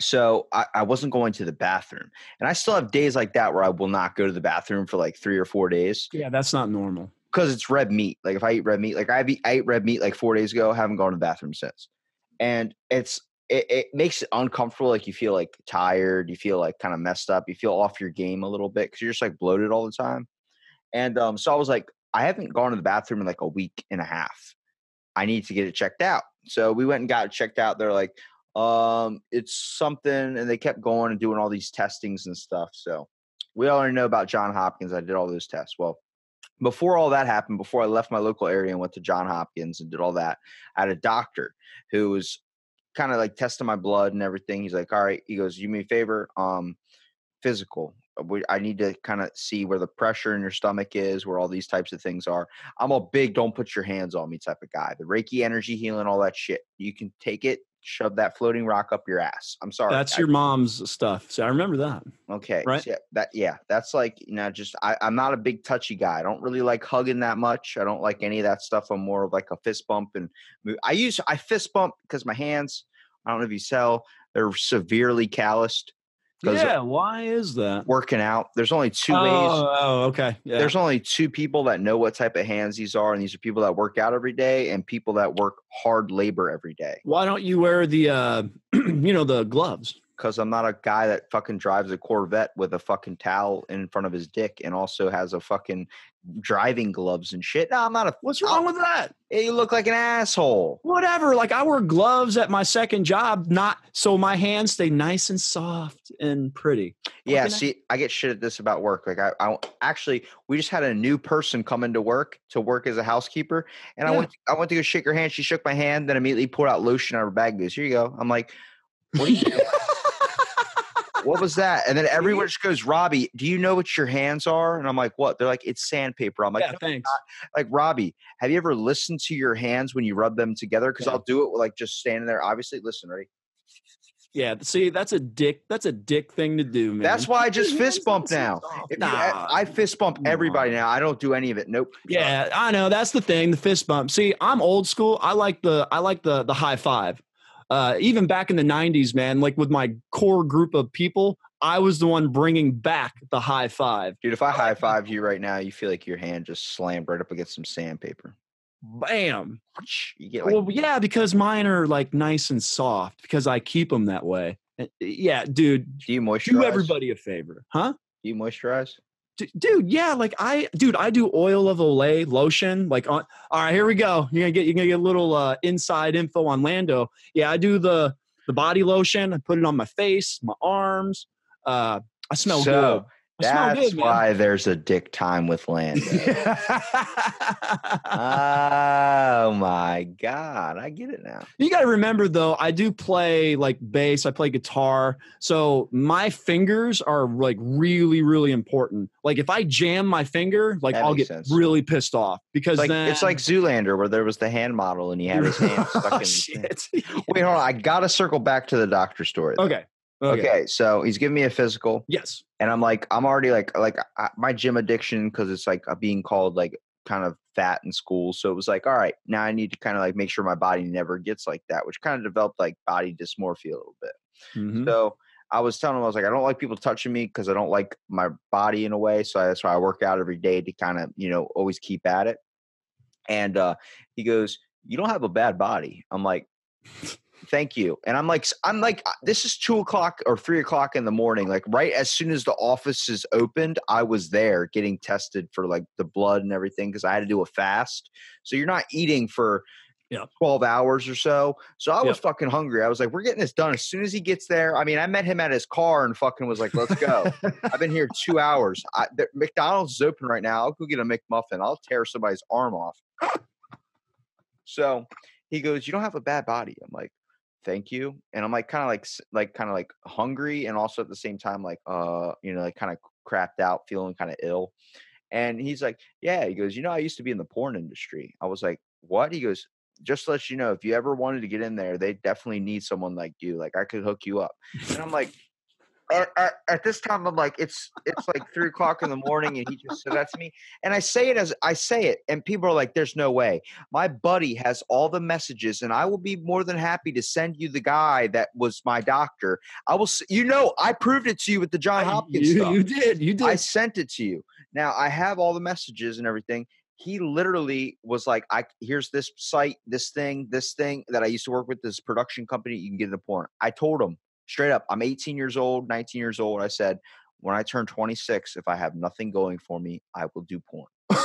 so I, I wasn't going to the bathroom, and I still have days like that where I will not go to the bathroom for like three or four days yeah, that's not normal. because it's red meat. Like if I eat red meat, like I, eat, I ate red meat like four days ago, haven't gone to the bathroom since, and it's it, it makes it uncomfortable. Like you feel like tired, you feel like kind of messed up, you feel off your game a little bit because you're just like bloated all the time. And um, so I was like, I haven't gone to the bathroom in like a week and a half. I need to get it checked out. So we went and got it checked out. They're like, um, it's something, and they kept going and doing all these testings and stuff. So we already know about John Hopkins. I did all those tests. Well, before all that happened, before I left my local area and went to John Hopkins and did all that, I had a doctor who was kind of like testing my blood and everything. He's like, "All right," he goes, "You me a favor, um, physical." I need to kind of see where the pressure in your stomach is, where all these types of things are. I'm a big don't put your hands on me type of guy. The Reiki energy healing, all that shit. You can take it, shove that floating rock up your ass. I'm sorry. That's I- your mom's stuff. So I remember that. Okay. Right? so yeah, that yeah, that's like you know, just I, I'm not a big touchy guy. I don't really like hugging that much. I don't like any of that stuff. I'm more of like a fist bump and move. I use I fist bump because my hands. I don't know if you sell. They're severely calloused. Yeah. Why is that? Working out. There's only two oh, ways. oh, okay. Yeah. There's only two people that know what type of hands these are, and these are people that work out every day and people that work hard labor every day. Why don't you wear the, uh, you know, the gloves? Because I'm not a guy that fucking drives a Corvette with a fucking towel in front of his dick and also has a fucking driving gloves and shit. No, I'm not a. What's wrong with that? You look like an asshole. Whatever. Like I wear gloves at my second job, not so my hands stay nice and soft and pretty. Yeah, can I- see, I get shit at this about work. Like, I, I actually, we just had a new person come into work to work as a housekeeper, and I Yeah. went, I went to go shake her hand. She shook my hand, then immediately pulled out lotion out of her bag. Goes, here you go. I'm like, what, are you doing? What was that? And then everyone just goes, Robbie, do you know what your hands are? And I'm like, what? They're like, it's sandpaper. I'm like, yeah, "No, thanks. like Robbie, have you ever listened to your hands when you rub them together? Because Yeah. I'll do it with, like just standing there. Obviously, listen, ready? Yeah, see, that's a dick. That's a dick thing to do, man. That's why I just fist bump now. If you, Nah. I, I fist bump everybody on. now. I don't do any of it. Nope. Yeah, I know. That's the thing, the fist bump. See, I'm old school. I like the I like the the high five. Uh, even back in the '90s, man, like with my core group of people, I was the one bringing back the high five. Dude, if I high five you right now, you feel like your hand just slammed right up against some sandpaper. Bam. You get like, well, yeah, because mine are like nice and soft because I keep them that way. Uh, Yeah, dude, do you moisturize? do everybody a favor, huh? Do you moisturize? Dude yeah like i dude i do oil of olay lotion like on all right here we go. You're gonna get you're gonna get a little uh inside info on lando. Yeah i do the the body lotion i put it on my face my arms uh i smell So, good That's good, man. why there's a dick time with land. oh my god, I get it now. you got to remember though i do play like bass i play guitar so my fingers are like really really important like if i jam my finger like That i'll get sense. really pissed off because It's like then it's like Zoolander where there was the hand model and he had his hand oh, stuck oh, in. the thing. shit. Wait, hold on. I gotta circle back to the doctor story. though. okay okay. okay so he's giving me a physical, yes and I'm like, I'm already like, like I, my gym addiction because it's like uh, being called like kind of fat in school. So it was like, all right, now I need to kind of like make sure my body never gets like that, which kind of developed like body dysmorphia a little bit. Mhm. So I was telling him, I was like, I don't like people touching me because I don't like my body in a way. So that's why I work out every day to kind of, you know, always keep at it. And uh, he goes, You don't have a bad body. I'm like, Thank you. And I'm like, I'm like, uh, this is two o'clock or three o'clock in the morning. Like, right as soon as the office is opened, I was there getting tested for like the blood and everything because I had to do a fast. So you're not eating for Yeah. 12 hours or so. So I was Yep. fucking hungry. I was like, we're getting this done as soon as he gets there. I mean, I met him at his car and fucking was like, let's go. I've been here two hours. I, the, McDonald's is open right now. I'll go get a McMuffin. I'll tear somebody's arm off. So he goes, you don't have a bad body. I'm like, thank you. And I'm like, kind of like, like, kind of like hungry and also at the same time, like, uh, you know, like kind of crapped out, feeling kind of ill. And he's like, yeah. He goes, you know, I used to be in the porn industry. I was like, what? He goes, just let you know, if you ever wanted to get in there, they definitely need someone like you. Like I could hook you up. And I'm like, at, at, at this time, I'm like, it's it's like three o'clock in the morning, and he just said that to me. And I say it as I say it, and people are like, "There's no way." My buddy has all the messages, and I will be more than happy to send you the guy that was my doctor. I will, you know, I proved it to you with the John Hopkins you, stuff. you did you did I sent it to you. Now I have all the messages and everything. He literally was like, "I here's this site, this thing, this thing that I used to work with, this production company. You can get into porn." I told him straight up, "I'm 18 years old, 19 years old." I said, "When I turn 26, if I have nothing going for me, I will do porn."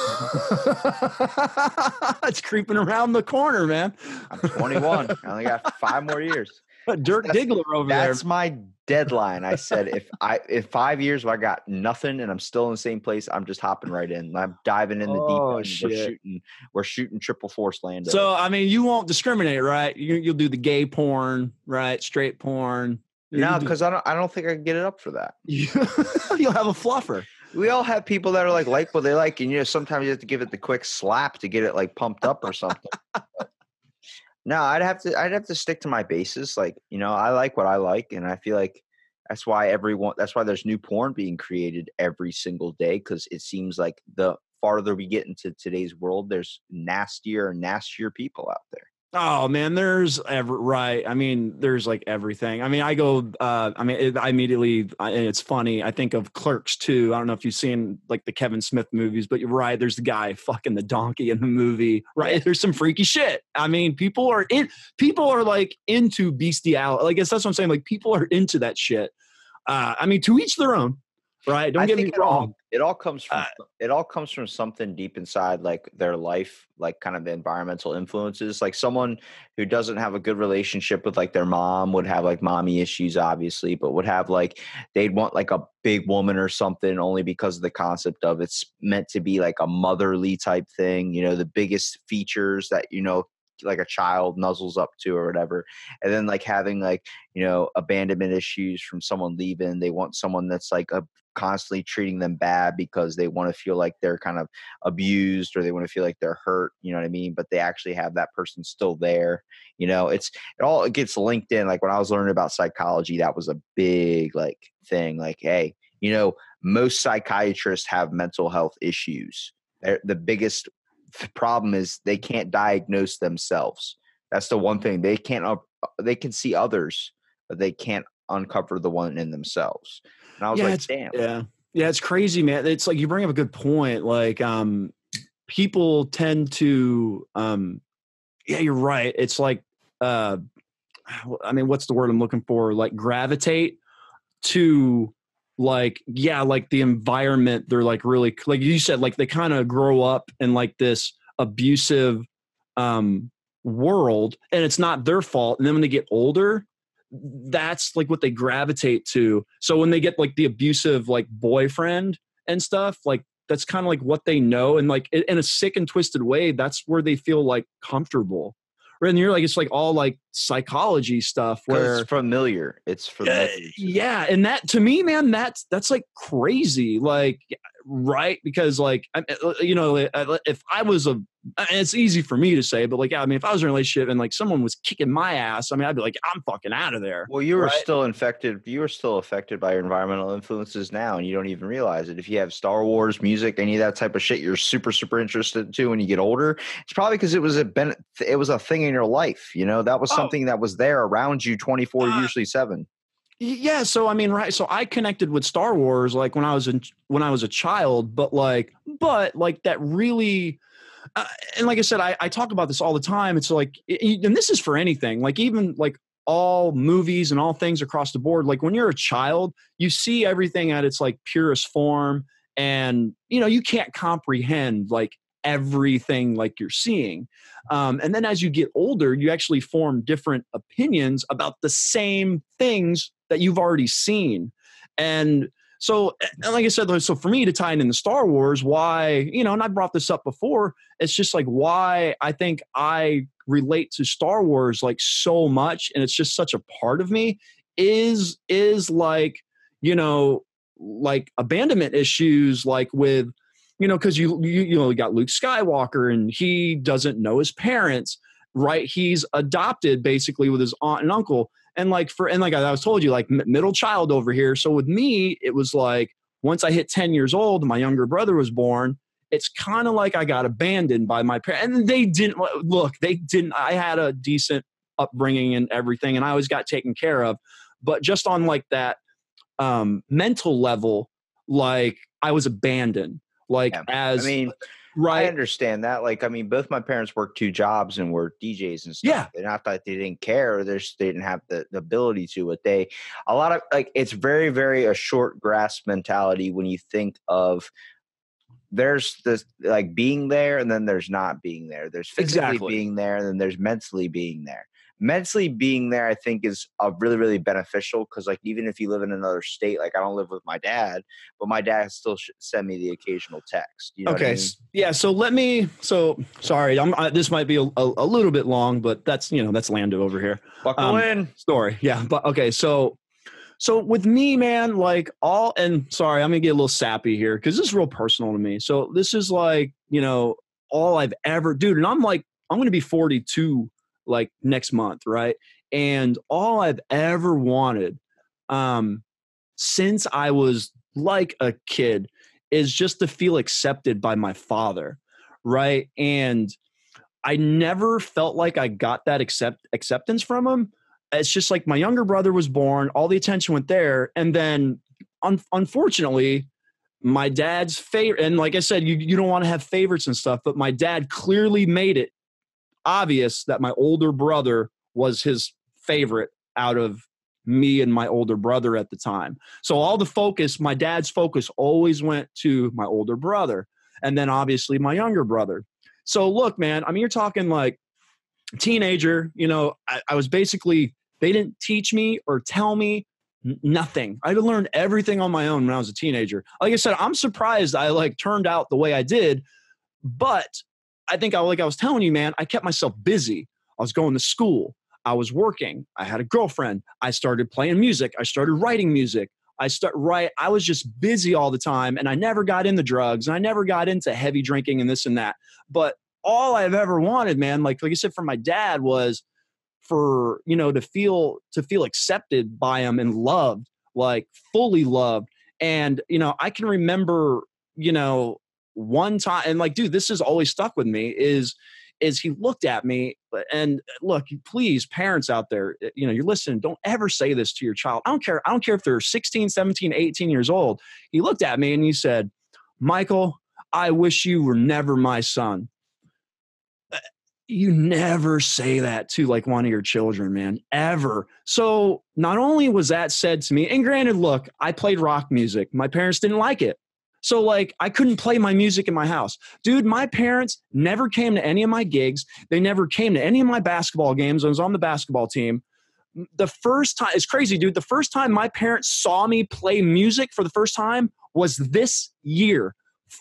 it's creeping around the corner, man. I'm 21. I only got five more years. But Dirk That's- Diggler over there. That's my deadline. I said if I in five years if I got nothing and I'm still in the same place, I'm just hopping right in. I'm diving in the Oh, deep end. We're shit. shooting. We're shooting triple force land. So I mean, you won't discriminate, right? You, you'll do the gay porn, right? Straight porn. No, because I don't. I don't think I can get it up for that. you, you'll have a fluffer. We all have people that are like like what they like, and you know sometimes you have to give it the quick slap to get it like pumped up or something. no, I'd have to. I'd have to stick to my bases. Like you know, I like what I like, and I feel like that's why everyone. That's why there's new porn being created every single day because it seems like the farther we get into today's world, there's nastier and nastier people out there. Oh man, there's ever right. I mean, there's like everything. I mean, I go. uh I mean, it, I immediately, I, it's funny. I think of Clerks II. I don't know if you've seen like the Kevin Smith movies, but you're right. There's the guy fucking the donkey in the movie. Right? There's some freaky shit. I mean, people are in. People are like into bestiality. Like, I guess that's what I'm saying. Like, people are into that shit. Uh I mean, to each their own. Right? Don't I get me it all- wrong. It all comes from Uh, it all comes from something deep inside like their life, like kind of the environmental influences. Like someone who doesn't have a good relationship with like their mom would have like mommy issues, obviously, but would have like they'd want like a big woman or something only because of the concept of it's meant to be like a motherly type thing, you know, the biggest features that, you know, like a child nuzzles up to or whatever. And then like having like, you know, abandonment issues from someone leaving. They want someone that's like a constantly treating them bad because they want to feel like they're kind of abused or they want to feel like they're hurt you know what i mean but they actually have that person still there you know it's it all it gets linked in like when i was learning about psychology that was a big like thing like hey you know most psychiatrists have mental health issues They're, the biggest problem is they can't diagnose themselves that's the one thing they can't they can see others but they can't uncover the one in themselves and i was Yeah, like damn Yeah. Yeah, it's crazy, man. It's like you bring up a good point. Like, um, people tend to um yeah, you're right. It's like uh I mean, what's the word I'm looking for? Like gravitate to like yeah, like the environment they're like really like you said, like they kind of grow up in like this abusive um world and it's not their fault. And then when they get older, that's like what they gravitate to. So when they get like the abusive like boyfriend and stuff, like that's kind of like what they know, and like in a sick and twisted way, that's where they feel like comfortable. And you're like it's like all like psychology stuff where it's familiar. It's familiar. uh, yeah, and that to me, man, that's that's like crazy, like right because like uh, you know uh, if I was a and it's easy for me to say, but like yeah, I mean if I was in a relationship and like someone was kicking my ass, I mean I'd be like I'm fucking out of there. Well, you were right? still infected. You were still affected by your environmental influences now, and you don't even realize it. If you have Star Wars music, any of that type of shit, you're super, super interested to. When you get older, it's probably because it was a ben- it was a thing in your life. You know, that was Oh. something that was there around you, twenty four, Uh, usually seven. Yeah, so I mean, right? So I connected with Star Wars like when I was in when I was a child, but like, but like that really, uh, and like I said, I, I talk about this all the time. It's like, i- and this is for anything, like even like all movies and all things across the board. Like when you're a child, you see everything at its like purest form, and you know you can't comprehend like everything like you're seeing. Um, and then as you get older, you actually form different opinions about the same things that you've already seen. And so, and like I said, so for me to tie in the Star Wars, why, you know, and I brought this up before, it's just like why I think I relate to Star Wars like so much, and it's just such a part of me, is is like, you know, like abandonment issues, like with you know, because you, you you know you got Luke Skywalker and he doesn't know his parents, right? He's adopted basically with his aunt and uncle, and like for and like I was told you, like middle child over here. So with me, it was like once I hit ten years old, my younger brother was born. It's kind of like I got abandoned by my parents, and they didn't look. They didn't. I had a decent upbringing and everything, and I always got taken care of. But just on like that um, mental level, like I was abandoned like Yeah. as I mean, right? I understand that. Like, I mean, both my parents worked two jobs and were DJs and stuff. Yeah. And not that they didn't care, they just they didn't have the, the ability to. But they, a lot of like, it's very, very a short grasp mentality when you think of there's this like being there and then there's not being there. There's physically Exactly. being there and then there's mentally being there. Mentally being there, I think, is uh, really, really beneficial because, like, even if you live in another state, like, I don't live with my dad, but my dad still send me the occasional text. You know what I okay mean? yeah so let me so sorry i'm I, this might be a, a, a little bit long but that's you know that's lando over here Buckle um, in. story yeah but okay so So with me, man, like all and sorry, I'm gonna get a little sappy here because this is real personal to me. So this is like, you know, all I've ever dude, and I'm like, I'm gonna be 42 like next month, right? And all I've ever wanted, um, since I was like a kid, is just to feel accepted by my father, right? And I never felt like I got that accept acceptance from him it's just like my younger brother was born, all the attention went there, and then un- unfortunately, my dad's favorite, and like I said, you you don't want to have favorites and stuff, but my dad clearly made it obvious that my older brother was his favorite out of me and my older brother at the time. So all the focus, my dad's focus always went to my older brother and then obviously my younger brother. So look, man, I mean, you're talking like teenager, you know, I, I was basically they didn't teach me or tell me nothing. I had to learn everything on my own when I was a teenager. Like I said, I'm surprised I like turned out the way I did, but I think I like I was telling you, man, I kept myself busy. I was going to school. I was working. I had a girlfriend. I started playing music. I started writing music. I start right. I was just busy all the time, and I never got into drugs, and I never got into heavy drinking and this and that. But all I've ever wanted, man, like like I said, from my dad was for you know to feel to feel accepted by him and loved like fully loved and you know i can remember you know one time and like dude this has always stuck with me is is he looked at me and look please parents out there eh, you know you're listening don't ever say this to your child i don't care i don't care if they're 16 17 18 years old he looked at me and he said michael i wish you were never my son you never say that to like one of your children, man, ever. So not only was that said to me, and granted, look, I played rock music. My parents didn't like it. So like I couldn't play my music in my house. Dude, my parents never came to any of my gigs. They never came to any of my basketball games. I was on the basketball team. The first time it's crazy, dude. The first time my parents saw me play music for the first time was this year.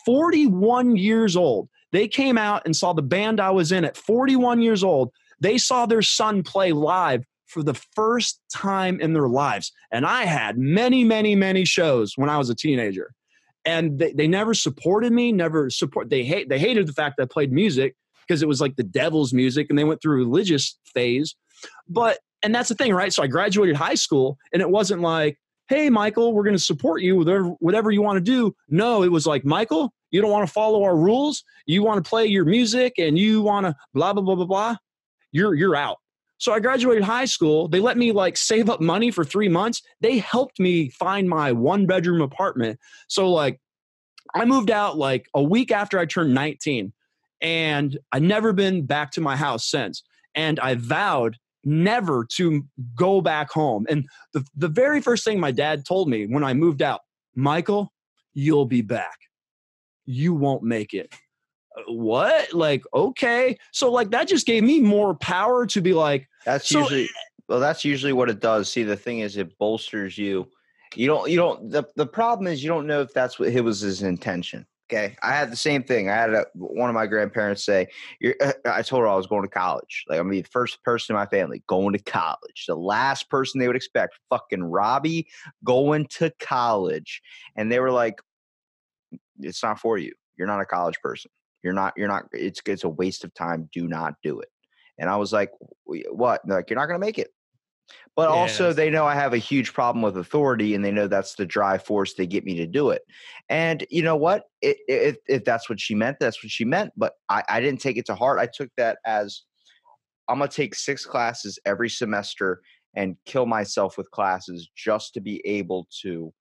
41 years old. They came out and saw the band I was in at 41 years old. They saw their son play live for the first time in their lives. And I had many, many, many shows when I was a teenager. And they, they never supported me, never support they hate they hated the fact that I played music because it was like the devil's music and they went through a religious phase. But and that's the thing, right? So I graduated high school and it wasn't like, hey Michael, we're gonna support you with whatever, whatever you want to do. No, it was like, Michael, you don't want to follow our rules, you want to play your music and you want to blah blah blah blah blah, you're you're out. So I graduated high school. They let me like save up money for 3 months. They helped me find my one bedroom apartment. So like I moved out like a week after I turned 19 and I've never been back to my house since. And I vowed never to go back home. And the, the very first thing my dad told me when I moved out, Michael, you'll be back you won't make it what? Like okay. So like that just gave me more power to be like that's so, usually well that's usually what it does. See the thing is it bolsters you. You don't you don't the, the problem is you don't know if that's what it was his intention okay? I had the same thing. I had a, one of my grandparents say You're, uh, i told her i was going to college. Like i'm gonna be the first person in my family going to college. The last person they would expect fucking robbie going to college. And they were like it's not for you. You're not a college person. You're not. You're not. It's it's a waste of time. Do not do it. And I was like, what? Like, you're not going to make it. But yes. also, they know I have a huge problem with authority, and they know that's the drive force they get me to do it. And you know what? It, if, if that's what she meant, that's what she meant. But I, I didn't take it to heart. I took that as I'm going to take six classes every semester and kill myself with classes just to be able to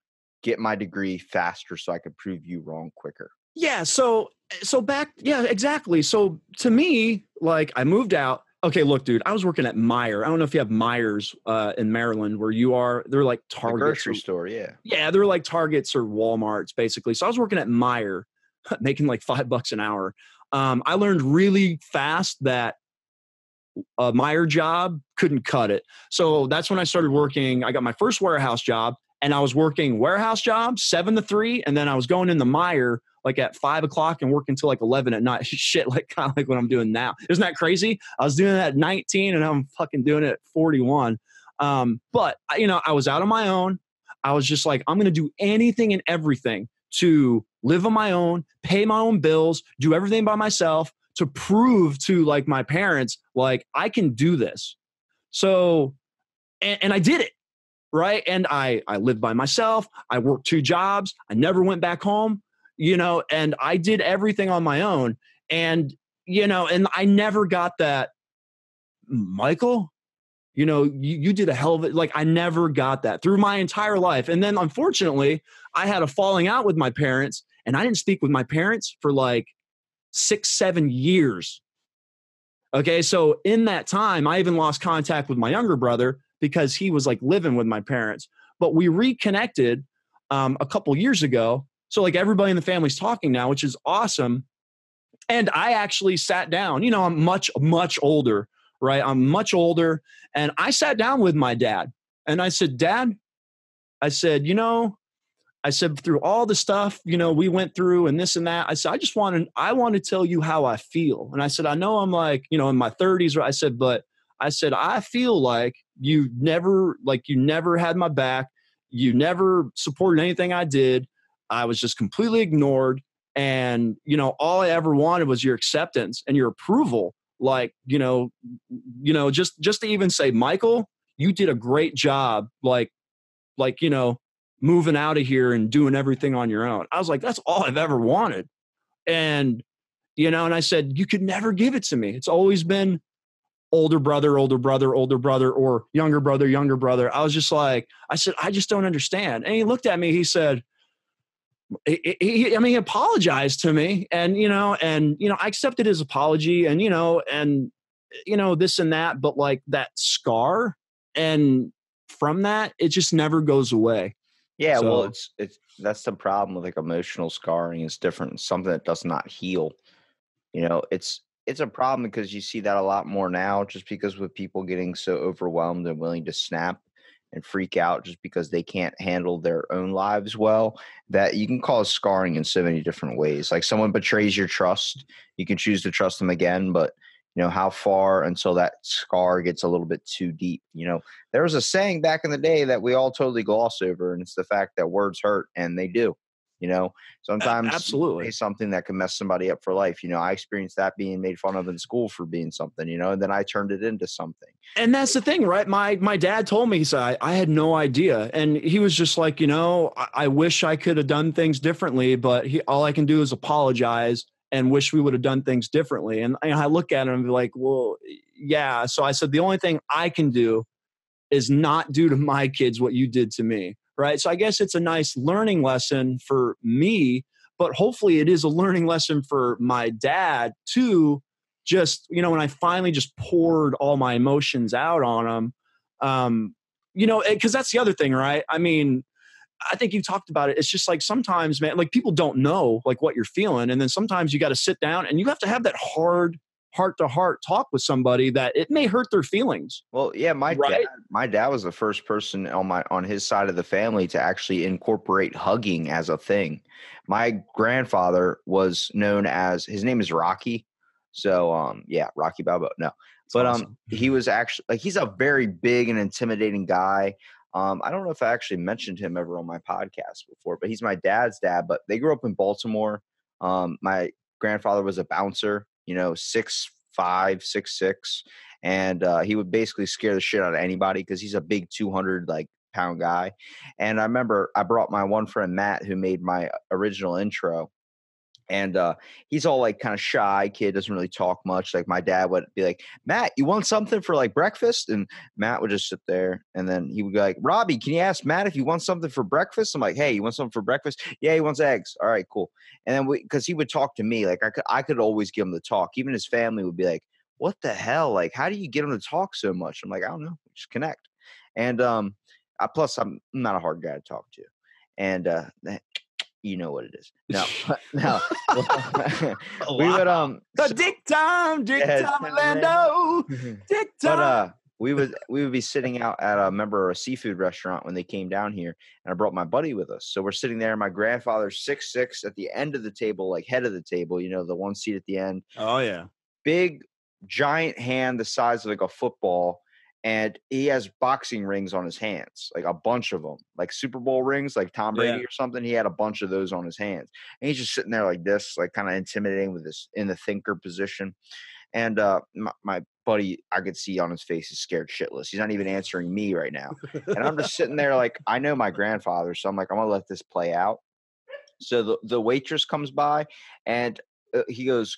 get my degree faster so I could prove you wrong quicker. Yeah. So, so back, yeah, exactly. So to me, like I moved out. Okay, look, dude, I was working at Meijer. I don't know if you have Meijers uh, in Maryland where you are. They're like Target grocery store, yeah. Yeah, they're like Targets or WalMarts, basically. So I was working at Meijer, making like five bucks an hour. Um, I learned really fast that a Meijer job couldn't cut it. So that's when I started working. I got my first warehouse job and I was working warehouse jobs seven to three, and then I was going in the Meijer like at five o'clock and working until like eleven at night. Shit, like kind of like what I'm doing now. Isn't that crazy? I was doing that at 19, and I'm fucking doing it at 41. Um, but you know, I was out on my own. I was just like, I'm going to do anything and everything to live on my own, pay my own bills, do everything by myself to prove to like my parents, like, I can do this. So, and, and I did it. Right. And I, I lived by myself. I worked two jobs. I never went back home, you know, and I did everything on my own. And, you know, and I never got that, Michael, you know, you, you did a hell of it. Like I never got that through my entire life. And then unfortunately, I had a falling out with my parents and I didn't speak with my parents for like six, seven years. Okay. So in that time, I even lost contact with my younger brother because he was like living with my parents. But we reconnected um, a couple years ago. So like everybody in the family's talking now, which is awesome. And I actually sat down. You know, I'm much much older, right? I'm much older, and I sat down with my dad and I said, "Dad," I said, "You know." I said through all the stuff, you know, we went through and this and that. I said, I just want to, I want to tell you how I feel. And I said, I know I'm like, you know, in my 30s. Right? I said, but I said, I feel like you never like you never had my back you never supported anything i did i was just completely ignored and you know all i ever wanted was your acceptance and your approval like you know you know just just to even say michael you did a great job like like you know moving out of here and doing everything on your own i was like that's all i've ever wanted and you know and i said you could never give it to me it's always been older brother, older brother, older brother, or younger brother, younger brother. I was just like, I said, I just don't understand. And he looked at me, he said, he, he, I mean, he apologized to me and, you know, and, you know, I accepted his apology and, you know, and, you know, this and that, but like that scar and from that, it just never goes away. Yeah. So, well, it's, it's, that's the problem with like emotional scarring is different. Something that does not heal. You know, it's it's a problem because you see that a lot more now just because with people getting so overwhelmed and willing to snap and freak out just because they can't handle their own lives well that you can cause scarring in so many different ways. Like someone betrays your trust you can choose to trust them again but you know how far until that scar gets a little bit too deep you know? There was a saying back in the day that we all totally gloss over and it's the fact that words hurt and they do you know, sometimes absolutely something that can mess somebody up for life. You know, I experienced that being made fun of in school for being something. You know, and then I turned it into something. And that's the thing, right? My my dad told me he said I, I had no idea, and he was just like, you know, I, I wish I could have done things differently, but he, all I can do is apologize and wish we would have done things differently. And, and I look at him and be like, well, yeah. So I said the only thing I can do is not do to my kids what you did to me right? So I guess it's a nice learning lesson for me, but hopefully it is a learning lesson for my dad too. Just, you know, when I finally just poured all my emotions out on him, um, you know, because that's the other thing, right? I mean, I think you talked about it. It's just like sometimes, man, like people don't know like what you're feeling. And then sometimes you got to sit down and you have to have that hard heart to heart talk with somebody that it may hurt their feelings. Well, yeah, my right? dad, my dad was the first person on my on his side of the family to actually incorporate hugging as a thing. My grandfather was known as his name is Rocky. So um yeah, Rocky Balboa. No. but um, awesome. um he was actually like he's a very big and intimidating guy. Um, I don't know if I actually mentioned him ever on my podcast before, but he's my dad's dad. But they grew up in Baltimore. Um, my grandfather was a bouncer you know, six five, six six, and uh, he would basically scare the shit out of anybody because he's a big two hundred like pound guy. And I remember I brought my one friend Matt who made my original intro, and uh, he's all like kind of shy kid doesn't really talk much like my dad would be like matt you want something for like breakfast? and matt would just sit there and then he would be like robbie can you ask matt if you want something for breakfast? I'm like hey you want something for breakfast? Yeah he wants eggs. All right cool. And then we because he would talk to me like i could i could always give him the talk even his family would be like what the hell? Like how do you get him to talk so much? I'm like i don't know just connect. And um I, plus i'm not a hard guy to talk to and uh you know what it is. No, no. we would um the dick time, dick time, Orlando, dick time. But uh, we would we would be sitting out at a member of a seafood restaurant when they came down here, and I brought my buddy with us. So we're sitting there. My grandfather's six six at the end of the table, like head of the table. You know, the one seat at the end. Oh yeah, big giant hand the size of like a football and he has boxing rings on his hands, like a bunch of them, like Super Bowl rings, like Tom Brady Yeah. or something. He had a bunch of those on his hands, and he's just sitting there like this, like kind of intimidating with this in the thinker position. And uh, my, my buddy, I could see on his face, is scared shitless. He's not even answering me right now, and I'm just sitting there like I know my grandfather, so I'm like I'm gonna let this play out. So the the waitress comes by, and uh, he goes,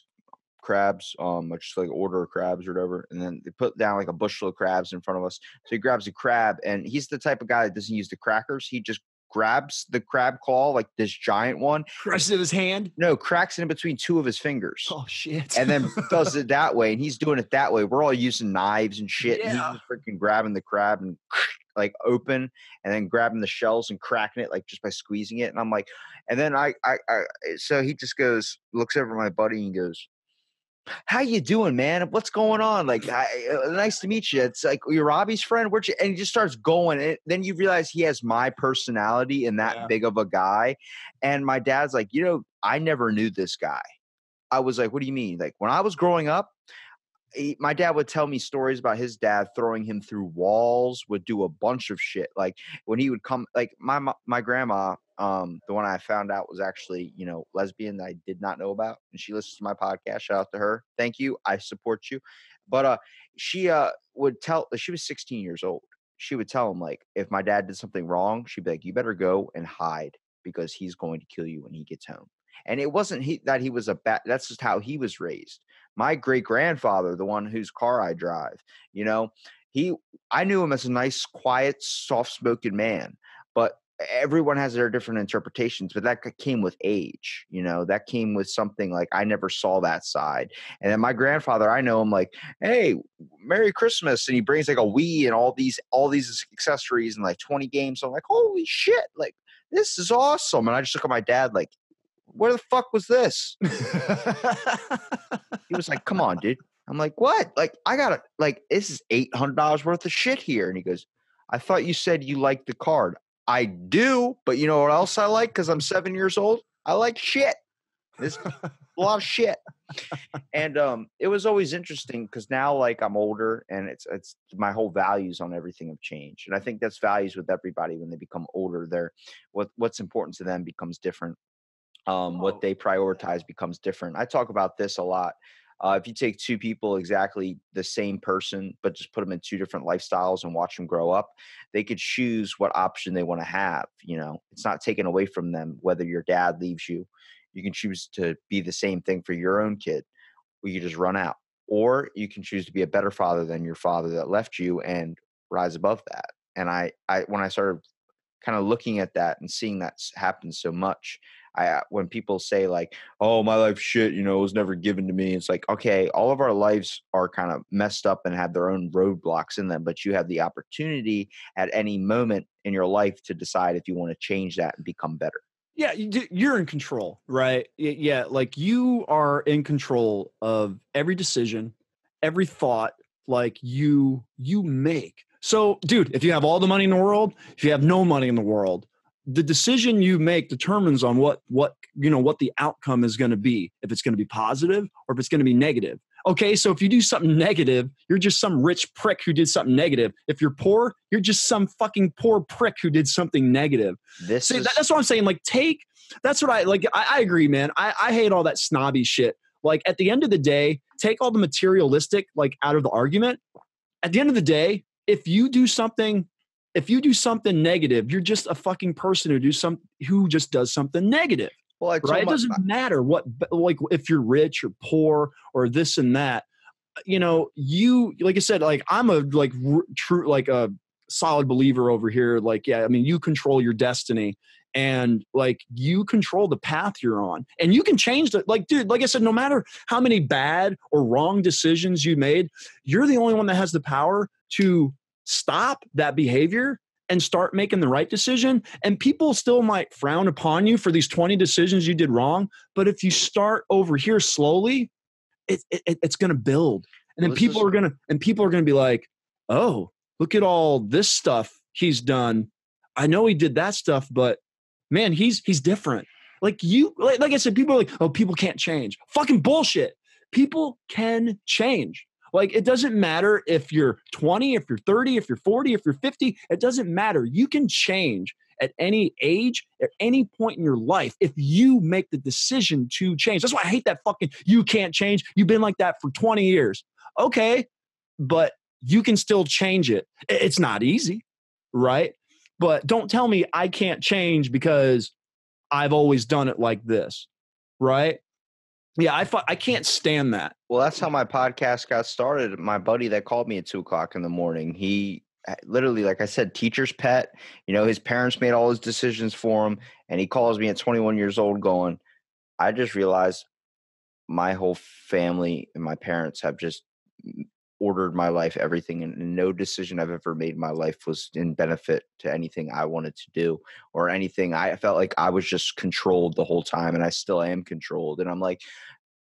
crabs, um, I just like order crabs or whatever, and then they put down like a bushel of crabs in front of us. So he grabs a crab, and he's the type of guy that doesn't use the crackers. He just grabs the crab claw, like this giant one, Crushes it in his hand. no, cracks it in between two of his fingers. Oh shit. And then does it that way, and he's doing it that way. We're all using knives and shit. and Yeah. He's freaking grabbing the crab and like open, and then grabbing the shells and cracking it like just by squeezing it. And I'm like, and then I, I, I so he just goes, looks over my buddy and goes, "How you doing, man? What's going on? Like, I, uh, nice to meet you. It's like you're Robbie's friend. Where'd you?" And he just starts going. And then you realize he has my personality and that Yeah. big of a guy. And my dad's like, you know, I never knew this guy. I was like, what do you mean? Like when I was growing up, he, my dad would tell me stories about his dad throwing him through walls, would do a bunch of shit. Like when he would come, like my my grandma, um, the one I found out was actually you know lesbian that I did not know about, and she listens to my podcast. Shout out to her. Thank you. I support you. But uh, she uh would tell. She was 16 years old. She would tell him like if my dad did something wrong, she'd be like, you better go and hide because he's going to kill you when he gets home. And it wasn't he that he was a bad. That's just how he was raised my great grandfather, the one whose car I drive, you know, he I knew him as a nice, quiet, soft spoken man, everyone has their different interpretations, but that came with age, you know, that came with something like I never saw that side. And then my grandfather, I know him like, hey, Merry Christmas. And he brings like a Wii and all these all these accessories and like 20 games. so I'm like, holy shit, like this is awesome. And I just look at my dad like, where the fuck was this? He was like, "Come on, dude." I'm like, "What? Like, I gotta like this is eight hundred dollars worth of shit here." And he goes, "I thought you said you liked the card. I do, but you know what else I like? Because I'm seven years old. I like shit. This a lot of shit." And um, it was always interesting because now, like, I'm older, and it's it's my whole values on everything have changed, and I think that's values with everybody when they become older. They're what what's important to them becomes different. Um, Oh. what they prioritize becomes different. I talk about this a lot. Uh, if you take two people exactly the same person, but just put them in two different lifestyles and watch them grow up, they could choose what option they want to have. You know, it's not taken away from them whether your dad leaves you. You can choose to be the same thing for your own kid, where you just run out, or you can choose to be a better father than your father that left you and rise above that. And I, I when I started kind of looking at that and seeing that happen so much, I uh, when people say like, "Oh, my life shit," you know, was never given to me. It's like, okay, all of our lives are kind of messed up and have their own roadblocks in them, but you have the opportunity at any moment in your life to decide if you want to change that and become better. yeah you're in control right yeah like you are in control of every decision every thought like you you make so dude if you have all the money in the world if you have no money in the world the decision you make determines on what what you know what the outcome is going to be if it's going to be positive or if it's going to be negative okay so if you do something negative you're just some rich prick who did something negative if you're poor you're just some fucking poor prick who did something negative This See, is that, that's what I'm saying. Like, take that's what I like. I, I agree, man. I, I hate all that snobby shit. Like, at the end of the day, take all the materialistic like out of the argument. At the end of the day, if you do something, if you do something negative, you're just a fucking person who do some who just does something negative, well, right? It doesn't matter what like if you're rich or poor or this and that. You know, you like I said, like I'm a like r- true like a solid believer over here. Like, yeah, I mean, you control your destiny and like you control the path you're on and you can change the like dude like i said no matter how many bad or wrong decisions you made you're the only one that has the power to stop that behavior and start making the right decision. And people still might frown upon you for these 20 decisions you did wrong but if you start over here slowly it, it it's going to build. And then Well, people is- are going to and people are going to be like oh look at all this stuff he's done. I know he did that stuff but man he's he's different. Like you like, like i said people are like oh people can't change. Fucking bullshit. People can change Like it doesn't matter if you're 20, if you're 30, if you're 40, if you're 50, it doesn't matter. You can change at any age, at any point in your life, if you make the decision to change. That's why I hate that fucking you can't change. You've been like that for 20 years. Okay, but you can still change it. It's not easy, right? But don't tell me I can't change because I've always done it like this, right? Yeah, I I can't stand that. Well, that's how my podcast got started. My buddy that called me at two o'clock in the morning, he uh, literally, like I said, teacher's pet. You know, his parents made all his decisions for him, and he calls me at 21 years old, going, "I just realized my whole family and my parents have just ordered my life, everything, and, no decision I've ever made in my life was in benefit to anything I wanted to do or anything. I felt like I was just controlled the whole time, and I still am controlled. And I'm like."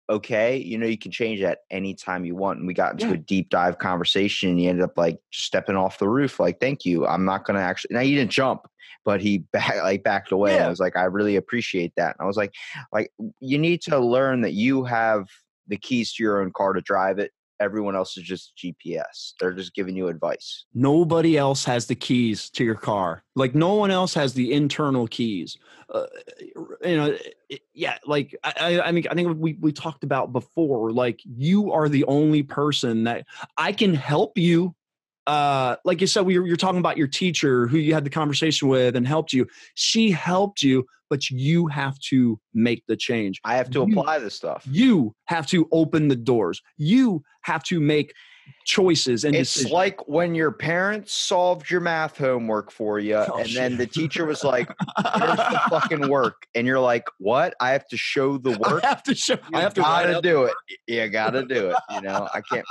okay, you know, you can change that anytime you want. And we got into Yeah. a deep dive conversation and he ended up like stepping off the roof, like, thank you. I'm not gonna actually now he didn't jump, but he back like backed away. Yeah. I was like, I really appreciate that. And I was like, like you need to learn that you have the keys to your own car to drive it. Everyone else is just GPS. They're just giving you advice. Nobody else has the keys to your car. Like no one else has the internal keys. Uh, you know, it- yeah. Like I, I, I mean, I think we we talked about before. Like you are the only person that I can help you. Uh, like you said, we were, you're talking about your teacher who you had the conversation with and helped you. She helped you, but you have to make the change. I have to You- apply this stuff. You have to open the doors. You have to make choices and It's decisions. like when your parents solved your math homework for you, Oh, and then the teacher was like, here's the fucking work and you're like what i have to show the work I have to show. you I have to gotta out- do it you gotta do it you know i can't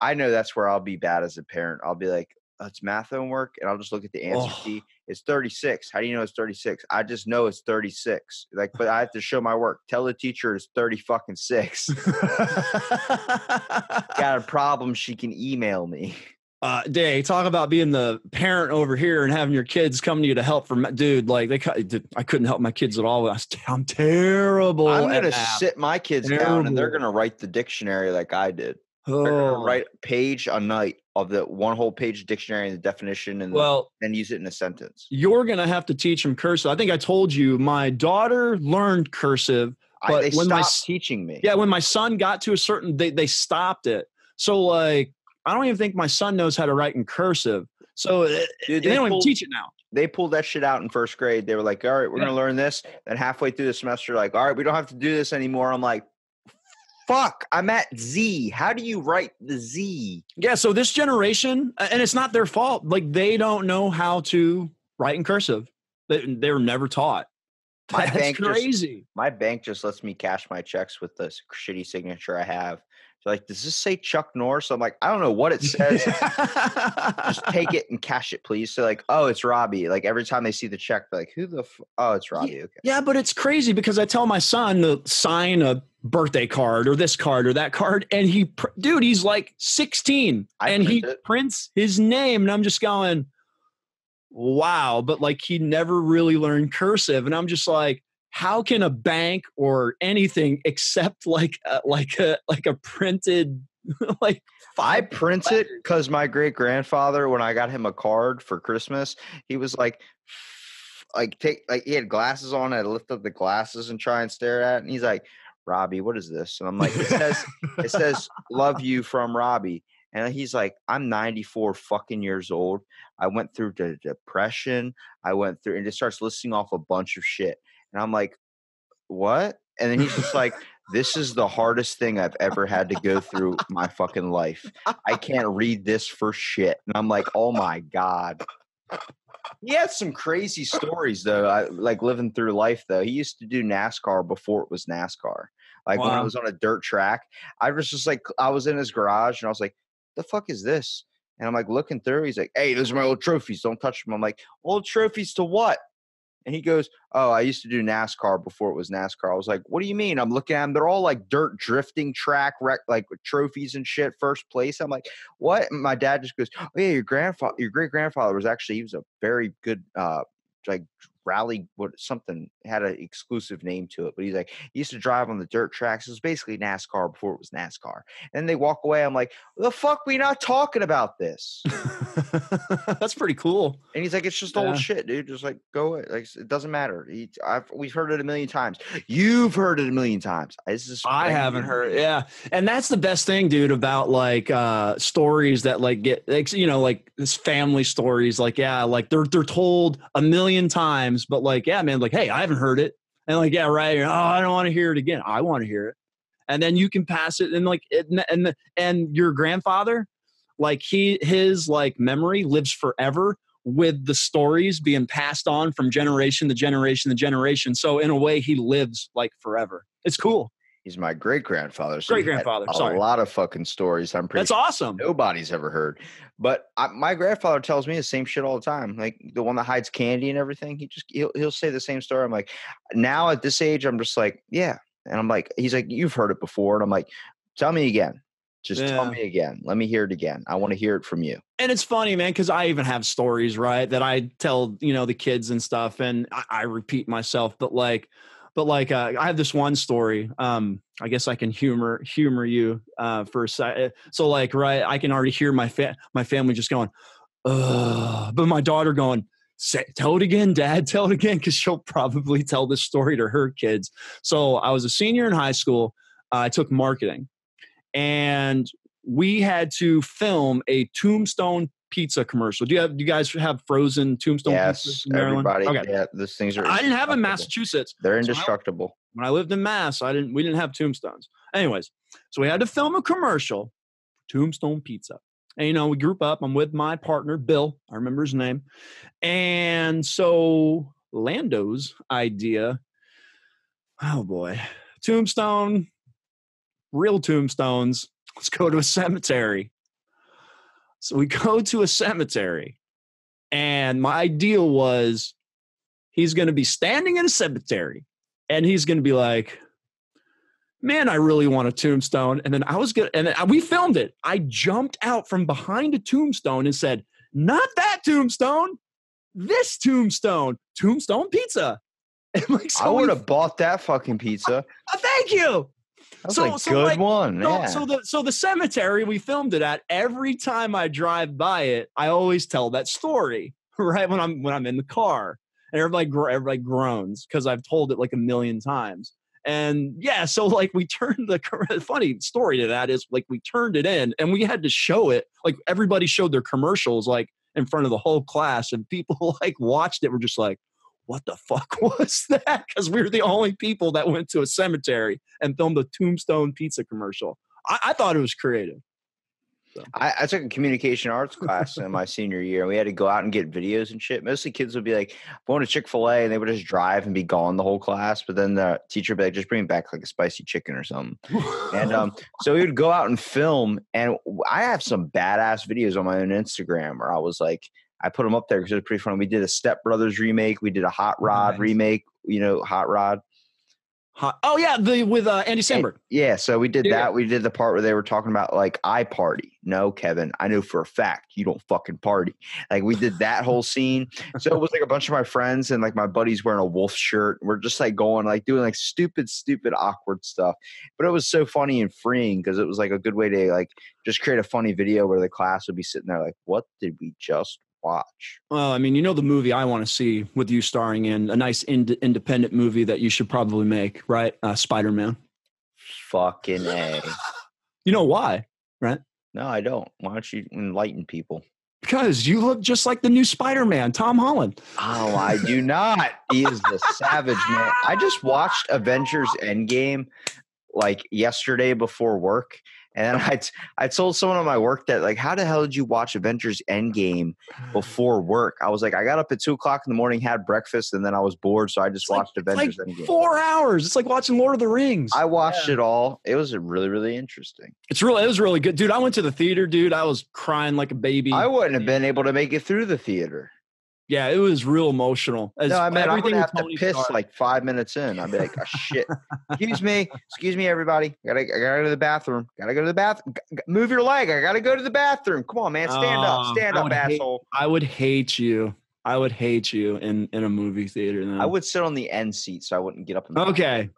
i know that's where i'll be bad as a parent i'll be like "Oh, it's math homework and i'll just look at the answer Oh. key it's 36 how do you know it's 36 i just know it's 36 like but i have to show my work tell the teacher it's 30 fucking six got a problem she can email me uh, Day, talk about being the parent over here and having your kids come to you to help for ma- dude. Like they, I couldn't help my kids at all. I was, I'm terrible. i'm gonna sit my kids down and they're gonna write the dictionary like i did They're gonna Oh. write a page a night of the one whole page dictionary and the definition and Well, then use it in a sentence. you're gonna have to teach them cursive. I think I told you my daughter learned cursive. I, But they when my stopped s- teaching me. Yeah, when my son got to a certain, they they stopped it. So like, I don't even think my son knows how to write in cursive. So uh, Dude, they they, don't even pulled, teach it now. they pulled that shit out in first grade. They were like, "All right, we're Yeah. gonna learn this." Then halfway through the semester, like, "All right, we don't have to do this anymore." I'm like, "Fuck, I'm at Z. How do you write the Z?" Yeah, so this generation, and it's not their fault. Like they don't know how to write in cursive. They, are never taught. My That's bank just- crazy. My bank just lets me cash my checks with this shitty signature I have. Like, does this say Chuck Norris? I'm like, I don't know what it says. just take it and cash it, please. So like, oh, it's Robbie. Like every time they see the check, they're like, who the? F- oh, it's Robbie. Okay. yeah, but it's crazy because I tell my son to sign a birthday card or this card or that card, and he, pr- dude, he's like 16, I and he it. prints his name, and I'm just going, wow. But like, he never really learned cursive, and I'm just like. How can a bank or anything accept like a, like a like a printed like I print it because my great grandfather, when I got him a card for Christmas, he was like, like take like he had glasses on. I lift up the glasses and try and stare at, it, and he's like, Robbie, what is this? And I'm like, it says it says love you from Robbie. And he's like, I'm 94 fucking years old. I went through the depression. I went through and it starts listing off a bunch of shit. And I'm like, what? And then he's just like, this is the hardest thing I've ever had to go through my fucking life. I can't read this for shit. And I'm like, oh my God. He had some crazy stories though. I like living through life though. He used to do NASCAR before it was NASCAR. Like when I was on a dirt track, I was just like, I was in his garage and I was like, the fuck is this? And I'm like looking through. He's like, hey, those are my old trophies. Don't touch them. I'm like, old trophies to what? And he goes, Oh, I used to do NASCAR before it was NASCAR. I was like, What do you mean? I'm looking at them. They're all like dirt drifting track, rec- like with trophies and shit, first place. I'm like, What? And my dad just goes, Oh, yeah, your grandfather, your great grandfather was actually, he was a very good, uh, like rally what something had an exclusive name to it but he's like he used to drive on the dirt tracks it was basically nascar before it was nascar and they walk away i'm like the fuck we not talking about this That's pretty cool. and he's like it's just Yeah. old shit dude just like go away. like it doesn't matter he, I've, we've heard it a million times you've heard it a million times this is I haven't heard. Yeah. And that's the best thing, dude, about like uh stories that like get like, you know, like this family stories. Like, yeah, like they're they're told a million times, but like, yeah, man, like, hey, I haven't heard it. And like, yeah, right. Oh, I don't want to hear it again. I want to hear it. And then you can pass it and like it, and and your grandfather, like he his like memory lives forever with the stories being passed on from generation to generation to generation. So in a way, he lives like forever. It's cool. He's my great grandfather so Great-grandfather, a sorry. lot of fucking stories i'm pretty That's awesome. nobody's ever heard. But I, my grandfather tells me the same shit all the time. Like the one that hides candy and everything. He just he'll he'll say the same story. I'm like, now at this age, I'm just like, yeah. And I'm like, he's like, you've heard it before, and I'm like, tell me again. Just tell me again. Let me hear it again. I want to hear it from you. And it's funny, man, because I even have stories, right, that I tell, you know, the kids and stuff, and I, I repeat myself, but like, but like, uh, I have this one story. Um, I guess I can humor humor you uh, for a sec. So like, right, I can already hear my fa- my family just going, Ugh. but my daughter going, tell it again, Dad. Tell it again, because she'll probably tell this story to her kids. So I was a senior in high school. Uh, I took marketing, and we had to film a Tombstone pizza commercial. Do you have? Do you guys have frozen Tombstone yes, pizzas in Maryland? everybody. Okay. Yeah, those things are. I didn't have in. Massachusetts They're So I- indestructible. when I lived in Mass, I didn't we didn't have tombstones. Anyways, so we had to film a commercial, Tombstone Pizza. And you know, we group up. I'm with my partner, Bill. I remember his name. And so Lando's idea, oh boy, tombstone, real tombstones. Let's go to a cemetery. So we go to a cemetery. And my ideal was he's going to be standing in a cemetery and he's going to be like, "Man, I really want a tombstone." And then I was going, to and then uh, we filmed it. I jumped out from behind a tombstone and said, "Not that tombstone, this tombstone, Tombstone Pizza." Like, so I would have bought that fucking pizza. Oh, thank you. That's So- a so, good like, one. So, yeah. so the so the cemetery we filmed it at. Every time I drive by it, I always tell that story. Right when I'm when I'm in the car, and everybody gro- everybody groans because I've told it like a million times. And yeah, so like we turned the funny story to that is like we turned it in and we had to show it. Like everybody showed their commercials like in front of the whole class, and people like watched it. Were just like, "What the fuck was that?" Because we were the only people that went to a cemetery and filmed a Tombstone pizza commercial. I, I thought it was creative. I, I took a communication arts class in my senior year, and we had to go out and get videos and shit. Mostly kids would be like going to Chick Fil A, and they would just drive and be gone the whole class. But then the teacher would be like, "Just bring back like a spicy chicken or something." And um, so we would go out and film, and I have some badass videos on my own Instagram where I was like, I put them up there because it was pretty fun. We did a Step Brothers remake, we did a Hot Rod Nice. remake, you know, Hot Rod. Hot- oh yeah, the with uh, Andy And- Samberg. yeah, so we did Yeah. that. We did the part where they were talking about like I party. No, Kevin, I know for a fact you don't fucking party. Like we did that whole scene. So it was like a bunch of my friends and like my buddies wearing a wolf shirt. We're just like going like doing like stupid, stupid, awkward stuff. But it was so funny and freeing because it was like a good way to like just create a funny video where the class would be sitting there like, what did we just watch? Well, I mean, you know the movie I want to see with you starring in a nice ind- independent movie that you should probably make, right? Uh, Spider Man. Fucking A. You know why? Right? No, I don't. Why don't you enlighten people? Because you look just like the new Spider Man, Tom Holland. Oh, I do not. He is the savage man. I just watched Avengers Endgame like yesterday before work. And then I, t- I told someone on my work that, like, how the hell did you watch Avengers Endgame before work? I was like, I got up at two o'clock in the morning, had breakfast, and then I was bored. So I just It's like- watched it's like Avengers Endgame. Four hours. It's like watching Lord of the Rings. I watched it all. It was really, really interesting. it's really, it was really good, dude. I went to the theater, dude. I was crying like a baby. I wouldn't have been able to make it through the theater. Yeah, it was real emotional. As No, I mean, I would everything have to piss Stark. like five minutes in. I'd be like, oh, shit. Excuse me. Excuse me, everybody. Gotta, I gotta go to the bathroom. Gotta go to the bathroom. Move your leg. I gotta go to the bathroom. Come on, man. Stand Oh, up. Stand up, hate- asshole. I would hate you. I would hate you in in a movie theater. I would sit on the end seat so I wouldn't get up. And Okay.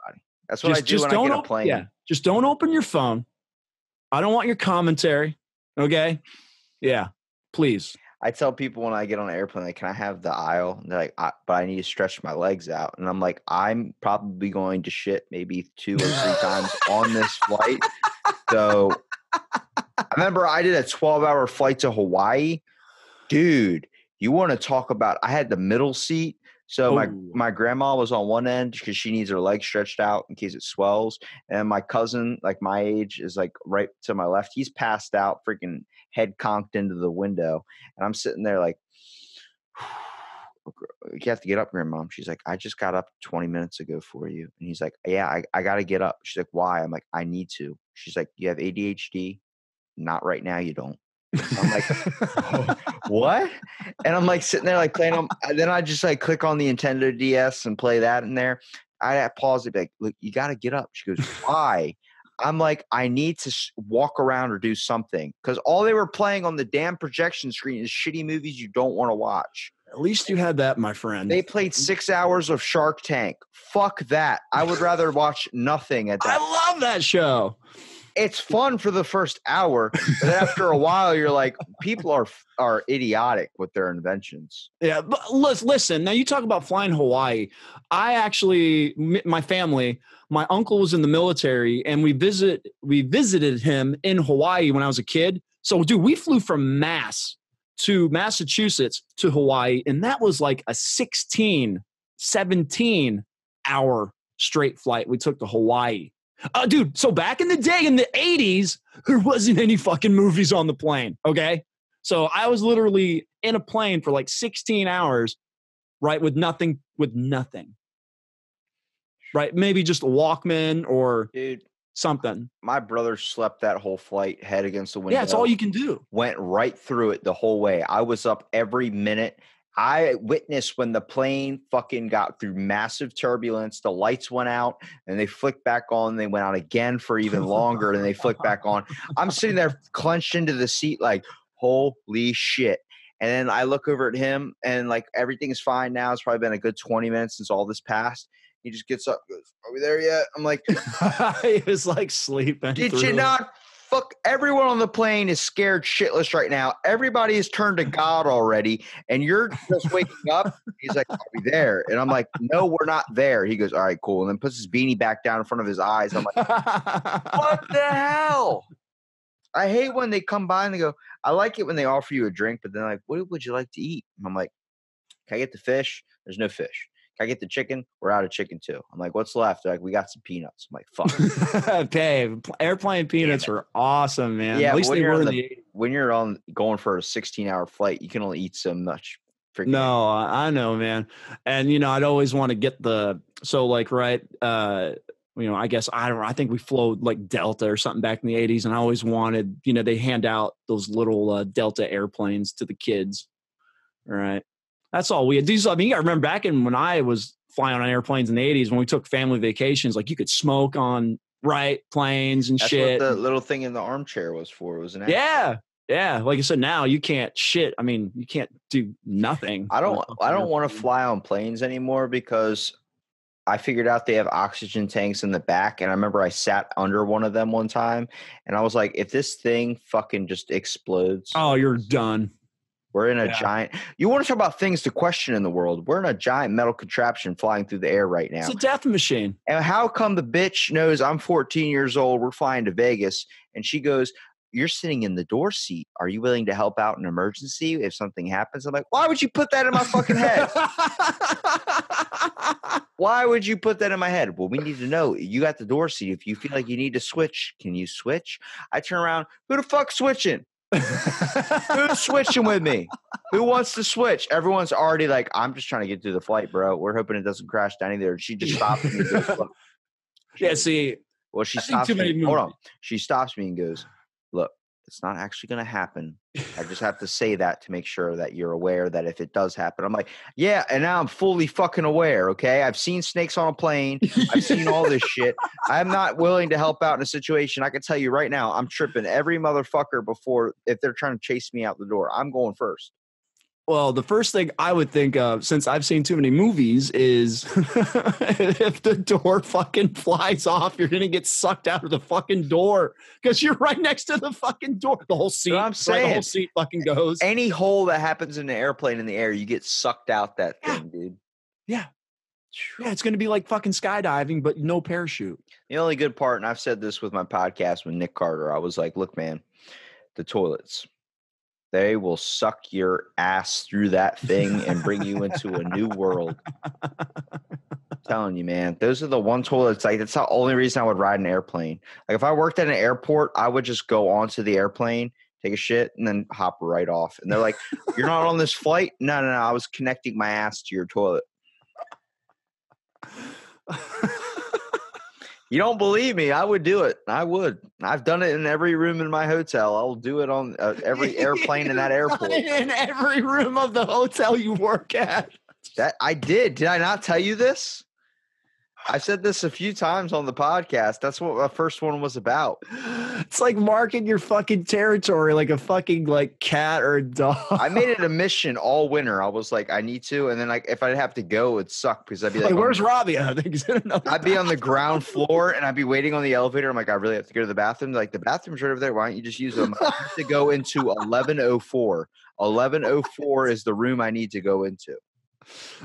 That's what I do when I get a plane. Yeah, just don't open your phone. I don't want your commentary. Okay. Yeah, please. I tell people when I get on an airplane, like, can I have the aisle? And they're like, I, but I need to stretch my legs out. And I'm like, I'm probably going to shit maybe two or three times on this flight. So I remember I did a 12 hour flight to Hawaii. Dude, you want to talk about, I had the middle seat. So my, Oh. my grandma was on one end because she needs her legs stretched out in case it swells. And my cousin, like my age, is like right to my left. He's passed out, freaking head conked into the window. And I'm sitting there like, you have to get up, grandma. She's like, I just got up 20 minutes ago for you. And he's like, Yeah, I, I got to get up. She's like, Why? I'm like, I need to. She's like, You have ADHD? Not right now, you don't. I'm like, what? And I'm like sitting there like playing on. and Then I just like click on the Nintendo DS and play that in there. I pause it, like, look, you got to get up. She goes, why? I'm like, I need to s- walk around or do something because all they were playing on the damn projection screen is shitty movies you don't want to watch. At least you had that, my friend. They played mm-hmm. six hours of Shark Tank. Fuck that. I would rather watch nothing at that. I love that show. It's fun for the first hour, but after a while, you're like, people are are idiotic with their inventions. Yeah, but lis- listen. Now you talk about flying Hawaii. I actually, my family, my uncle was in the military, and we visit we visited him in Hawaii when I was a kid. So, dude, we flew from Mass to Massachusetts to Hawaii, and that was like a 16, 17 hour straight flight we took to Hawaii. Uh, dude, so back in the day in the 80s, there wasn't any fucking movies on the plane. Okay. So I was literally in a plane for like 16 hours, right? With nothing, with nothing. Right? Maybe just a Walkman or Dude, something. my brother slept that whole flight head against the window. Yeah, it's all you can do. went right through it the whole way. I was up every minute. I witnessed when the plane fucking got through massive turbulence. The lights went out and they flicked back on. They went out again for even longer and they flicked back on. I'm sitting there clenched into the seat, like, holy shit. And then I look over at him and like everything is fine now. It's probably been a good 20 minutes since all this passed. He just gets up, goes, Are we there yet? I'm like, it was like sleeping. did through you not fuck everyone on the plane is scared shitless right now. Everybody has turned to god already and you're just waking up he's like are we there. And i'm like no we're not there. He goes all right cool. And then puts his beanie back down in front of his eyes. I'm like what the hell? I hate when they come by and they go i like it when they offer you a drink but then like what would you like to eat and i'm like can i get the fish? There's no fish i get the chicken we're out of chicken too i'm like what's left They're like we got some peanuts i'm like fuck hey, airplane peanuts are awesome, man. Yeah, At least when they you're were in the- the when you're on going for a 16 hour flight, you can only eat so much. Freaking No, I know, man. And you know, I'd always want to get the so like right uh you know, I guess I don't I think we flowed like Delta or something back in the 80s and I always wanted, you know, they hand out those little uh, Delta airplanes to the kids. Right. That's all we had. These I mean, I remember back in when I was flying on airplanes in the 80s when we took family vacations, like you could smoke on right planes and That's shit. what the little thing in the armchair was for. It was an yeah. Yeah. Like I said, now you can't shit. I mean, you can't do nothing. I don't. I don't want to fly on planes anymore because I figured out they have oxygen tanks in the back, and I remember I sat under one of them one time, and I was like, if this thing fucking just explodes, Oh, you're done. We're in a yeah. giant. You want to talk about things to question in the world? We're in a giant metal contraption flying through the air right now. It's a death machine. And how come the bitch knows I'm 14 years old? We're flying to Vegas. And she goes, You're sitting in the door seat. Are you willing to help out in emergency if something happens? I'm like, Why would you put that in my fucking head? Why would you put that in my head? Well, we need to know. You got the door seat. If you feel like you need to switch, can you switch? I turn around. Who the fuck switching? Who's switching with me? Who wants to switch? Everyone's already like, I'm just trying to get through the flight, bro. We're hoping it doesn't crash down either. She just stops me. yeah, see, Well, she I've stops me. Hold on. She stops me and goes, "Look, it's not actually going to happen. I just have to say that to make sure that you're aware that if it does happen." I'm like, "Yeah," and now I'm fully fucking aware. Okay, I've seen snakes on a plane. I've seen all this shit. I'm not willing to help out in a situation. I can tell you right now, I'm tripping every motherfucker before if they're trying to chase me out the door. I'm going first. Well, the first thing I would think of, since I've seen too many movies, is if the door fucking flies off, you're gonna get sucked out of the fucking door because you're right next to the fucking door. The whole seat, I'm right, the whole seat fucking goes. Any hole that happens in the airplane in the air, you get sucked out that Yeah. thing, dude. Yeah. Yeah, it's gonna be like fucking skydiving, but no parachute. The only good part, and I've said this with my podcast with Nick Carter, I was like, look, man, the toilets, they will suck your ass through that thing and bring you into a new world. I'm telling you, man, those are the one toilets. Like, that's the only reason I would ride an airplane. Like, if I worked at an airport, I would just go onto the airplane, take a shit, and then hop right off. And they're like, you're not on this flight? No, no, no. I was connecting my ass to your toilet. You don't believe me? I would do it. I would. I've done it in every room in my hotel. I'll do it on uh, every airplane in that airport. in every room of the hotel you work at. That I did. Did I not tell you this? I said this a few times on the podcast. That's what my first one was about. It's like marking your fucking territory like a fucking like cat or a dog. I made it a mission all winter. I was like, I need to, and then like if I'd have to go, it'd suck because I'd be like, like, where's oh, the- Robbie? I think he's in another. I'd be on the ground floor and I'd be waiting on the elevator. I'm like, I really have to go to the bathroom. They're like the bathroom's right over there. Why don't you just use them? I have to go into 1104. 1104 is the room I need to go into.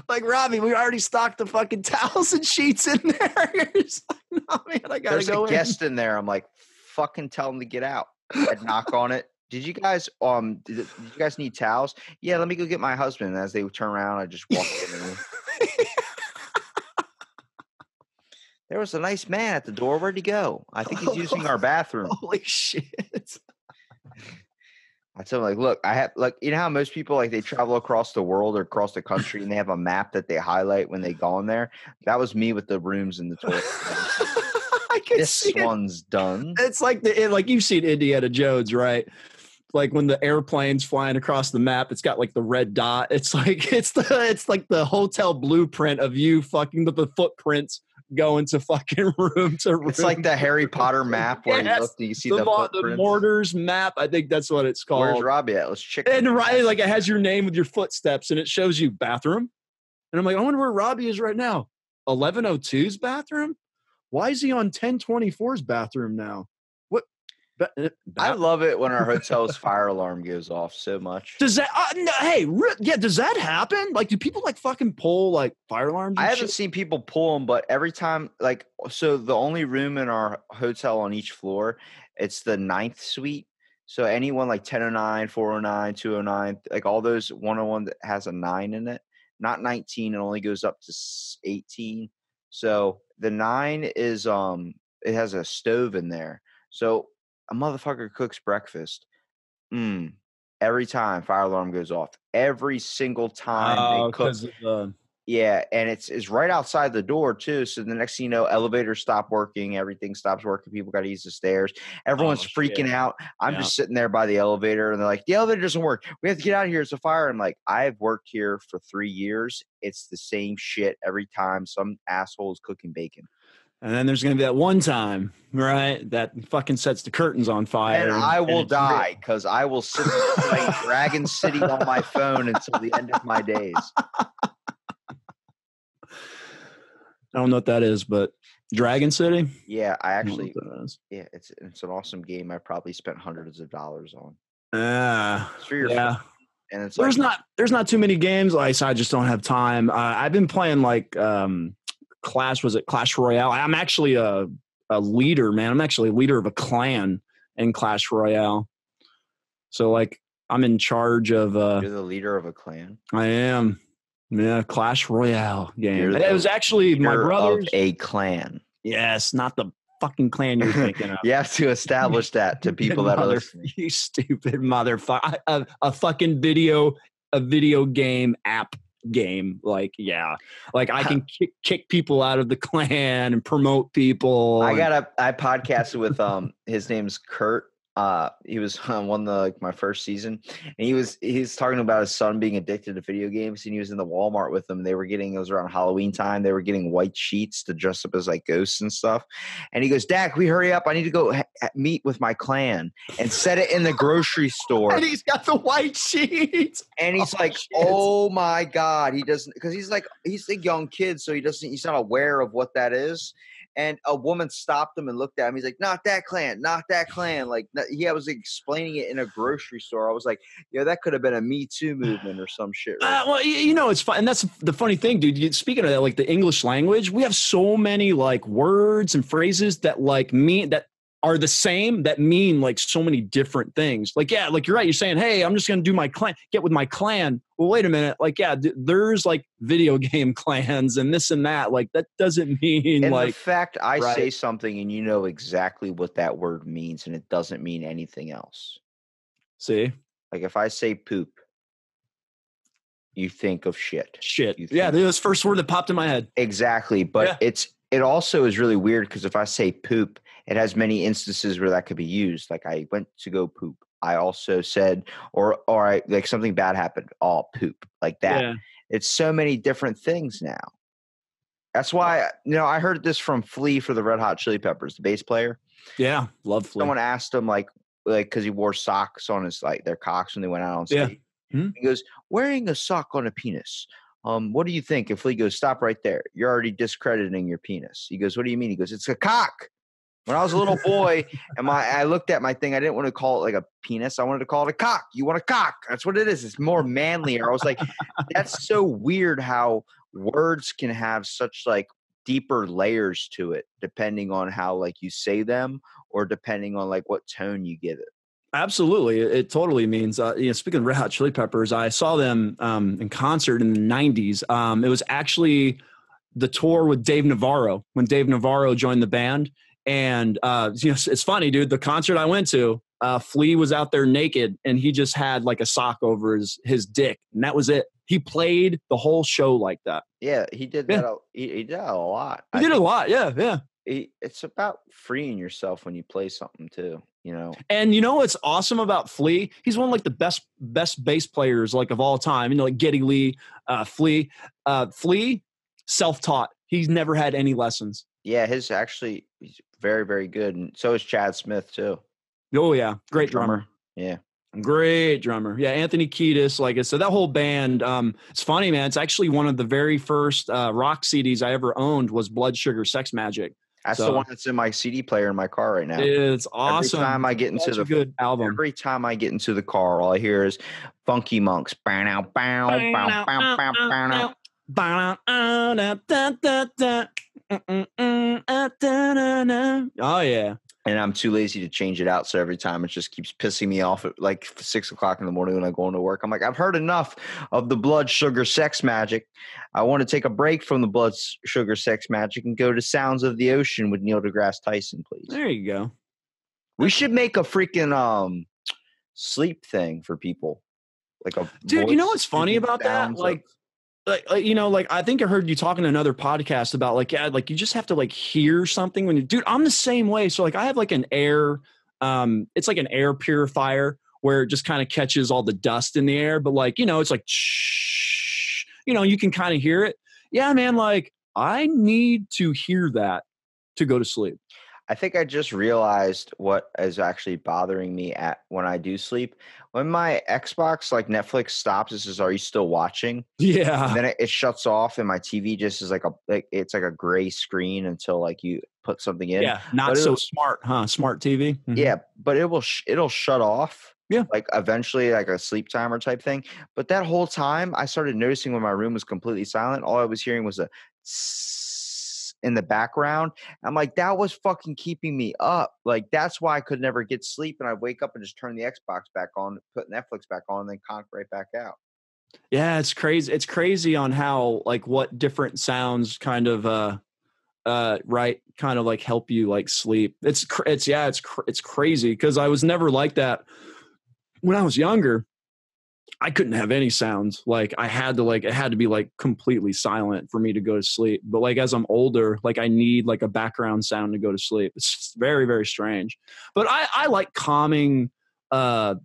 Like Robbie, we already stocked the fucking towels and sheets in there. Like, no, man, I gotta There's go a in. guest in there. I'm like, fucking tell them to get out. I'd knock on it. Did you guys um did, did you guys need towels? Yeah, let me go get my husband. And as they turn around, I just walk in. There was a nice man at the door. Where'd he go? I think he's using our bathroom. Holy shit! I tell them like, look, I have like you know how most people like they travel across the world or across the country and they have a map that they highlight when they go in there. That was me with the rooms and the toilet. This see it. one's done. It's like the like you've seen Indiana Jones, right? Like when the airplane's flying across the map, it's got like the red dot. It's like it's the it's like the hotel blueprint of you fucking the, the footprints going to fucking room to room. It's like the Harry Potter map where Yes, you look, you see the, the, mo- the mortars map. I think that's what it's called. Where's Robbie at? Let's check. and right, like it has your name with your footsteps, and it shows you bathroom. And I'm like, I wonder where Robbie is right now. 1102's bathroom. Why is he on 1024's bathroom now? Ba- uh, I love it when our hotel's fire alarm goes off so much. does that? Uh, no, hey, yeah, does that happen? Like, do people like fucking pull like fire alarms? I haven't shit? seen people pull them, but every time, like, so the only room in our hotel on each floor, it's the ninth suite. So anyone like 1009, 409, 209, like all those 101 that has a nine in it, not 19, it only goes up to 18. So the nine is, um, it has a stove in there. So a motherfucker cooks breakfast. Mm, every time fire alarm goes off, every single time Oh, they cook the- yeah, and it's it's right outside the door too. So the next thing you know, elevators stop working, everything stops working. People got to use the stairs. Everyone's Oh, freaking out. I'm Yeah. just sitting there by the elevator, and they're like, "The elevator doesn't work. We have to get out of here. It's a fire." I'm like, "I've worked here for three years. It's the same shit every time. Some asshole is cooking bacon, and then there's gonna be that one time, right? That fucking sets the curtains on fire, and I will real. die because I will sit playing Dragon City on my phone until the end of my days." I don't know what that is, but Dragon City. Yeah, I I actually, is. yeah, it's it's an awesome game. I probably spent hundreds of dollars on. Ah, It's for your yeah. phone, and it's there's like, not there's not too many games like I just don't have time. Uh, I've been playing like um Clash was it Clash Royale. I'm actually a a leader, man. I'm actually a leader of a clan in Clash Royale. So like I'm in charge of uh You're the leader of a clan. I am yeah, Clash Royale game. It was actually my brothers. a clan. Yes, not the fucking clan you're thinking of. You have to establish that to people that are listening. You stupid motherfucker! A, a fucking video, a video game app game. Like, yeah, like I can kick, kick people out of the clan and promote people. I and- got a I podcasted with um his name's Kurt uh he was on one the like my first season and he was he was talking about his son being addicted to video games and he was in the walmart with them they were getting it was around halloween time they were getting white sheets to dress up as like ghosts and stuff and he goes dad can we hurry up i need to go ha- meet with my clan and set it in the grocery store And he's got the white sheets. and he's Oh, like shit. oh my god he doesn't because he's like he's a young kid so he doesn't he's not aware of what that is and a woman stopped him and looked at him. He's like, "Not that clan, not that clan." Like he was explaining it in a grocery store. I was like, "Yeah, that could have been a Me Too movement or some shit." Right? Uh, well, you know, it's fun, and that's the funny thing, dude. You, speaking of that, like the English language, we have so many like words and phrases that like mean that are the same that mean like so many different things. Like, yeah, like you're right. You're saying, "Hey, I'm just gonna do my clan, get with my clan." Well, wait a minute. Like, yeah, th- there's like video game clans and this and that. Like, that doesn't mean and the like fact I say something and you know exactly what that word means, and it doesn't mean anything else. see Like if I say poop, you think of shit. shit. Yeah, the first word that popped in my head. Exactly, but Yeah. it's it also is really weird because if I say poop, it has many instances where that could be used. Like I went to go poop. I also said, or or I like something bad happened. Oh, poop, like that. Yeah. It's so many different things now. That's why you know I heard this from Flea for the Red Hot Chili Peppers, the bass player. Yeah, love Flea. Someone asked him like like because he wore socks on his like their cocks when they went out on Yeah. stage. Mhm. He goes, wearing a sock on a penis. Um, what do you think? If Flea goes, stop right there. You're already discrediting your penis. He goes, what do you mean? He goes, it's a cock. When I was a little boy and my I looked at my thing, I didn't want to call it like a penis. I wanted to call it a cock. You want a cock. That's what it is. It's more manlier. I was like, that's so weird how words can have such like deeper layers to it, depending on how like you say them or depending on like what tone you give it. Absolutely, it, totally means. Uh, you know, speaking of Red Hot Chili Peppers, I saw them um, in concert in the '90s. Um, it was actually the tour with Dave Navarro when Dave Navarro joined the band, and uh, you know, it's, funny, dude. The concert I went to, uh, Flea was out there naked, and he just had like a sock over his his dick, and that was it. He played the whole show like that. Yeah, he did Yeah. that. A, he, he did that a lot. He I did a lot, yeah, yeah. he- it's about freeing yourself when you play something too. You know, And you know what's awesome about Flea? He's one of like the best best bass players like of all time. You know, like Geddy Lee, uh, Flea, uh, Flea, self taught. He's never had any lessons. Yeah, his actually he's very very good, and so is Chad Smith too. Oh yeah, great drummer. Yeah, Great drummer. Yeah, Anthony Kiedis. Like I said, that whole band. Um, it's funny, man. It's actually one of the very first uh, rock CDs I ever owned was Blood Sugar Sex Magik. that's So- the one that's in my CD player in my car right now. It's awesome. Every time I get into Such the good album. Every time I get into the car, all I hear is Funky Monks. Bow, bow, bow, bow, bow, bow, now. Oh yeah. And I'm too lazy to change it out. So every time it just keeps pissing me off at like six o'clock in the morning when I go into work. I'm like, I've heard enough of the blood sugar sex magik. I want to take a break from the blood sugar sex magik and go to Sounds of the Ocean with Neil deGrasse Tyson, please. There you go. We should make a freaking um sleep thing for people. Like a Dude, you know what's funny about that? Like, like, like, you know, like I think I heard you talking to another podcast about like, yeah, like you just have to like hear something when you, dude, I'm the same way. So like I have like an air, um, it's like an air purifier where it just kind of catches all the dust in the air, but like, you know, it's like, shh, you know, you can kind of hear it. Yeah, man. Like I need to hear that to go to sleep. I think I just realized what is actually bothering me at when I do sleep. When my Xbox, like Netflix, stops, it says, "Are you still watching?" Yeah. And then it, it shuts off, and my TV just is like a like it's like a gray screen until like you put something in. Yeah. Not But so smart, huh? Smart TV. Mhm. Yeah, but it will sh- it'll shut off. Yeah. Like eventually, like a sleep timer type thing. But that whole time, I started noticing when my room was completely silent, all I was hearing was a tss in the background. I'm like, that was fucking keeping me up. Like that's why I could never get sleep, and I'd wake up and just turn the Xbox back on, put Netflix back on, and then conk right back out. Yeah, it's crazy. It's crazy on how like what different sounds kind of uh uh right kind of like help you like sleep. It's it's yeah, it's it's crazy because I was never like that when I was younger. I couldn't have any sounds. Like I had to like it had to be like completely silent for me to go to sleep. But like as I'm older, like I need like a background sound to go to sleep. It's very very strange. But I I like calming uh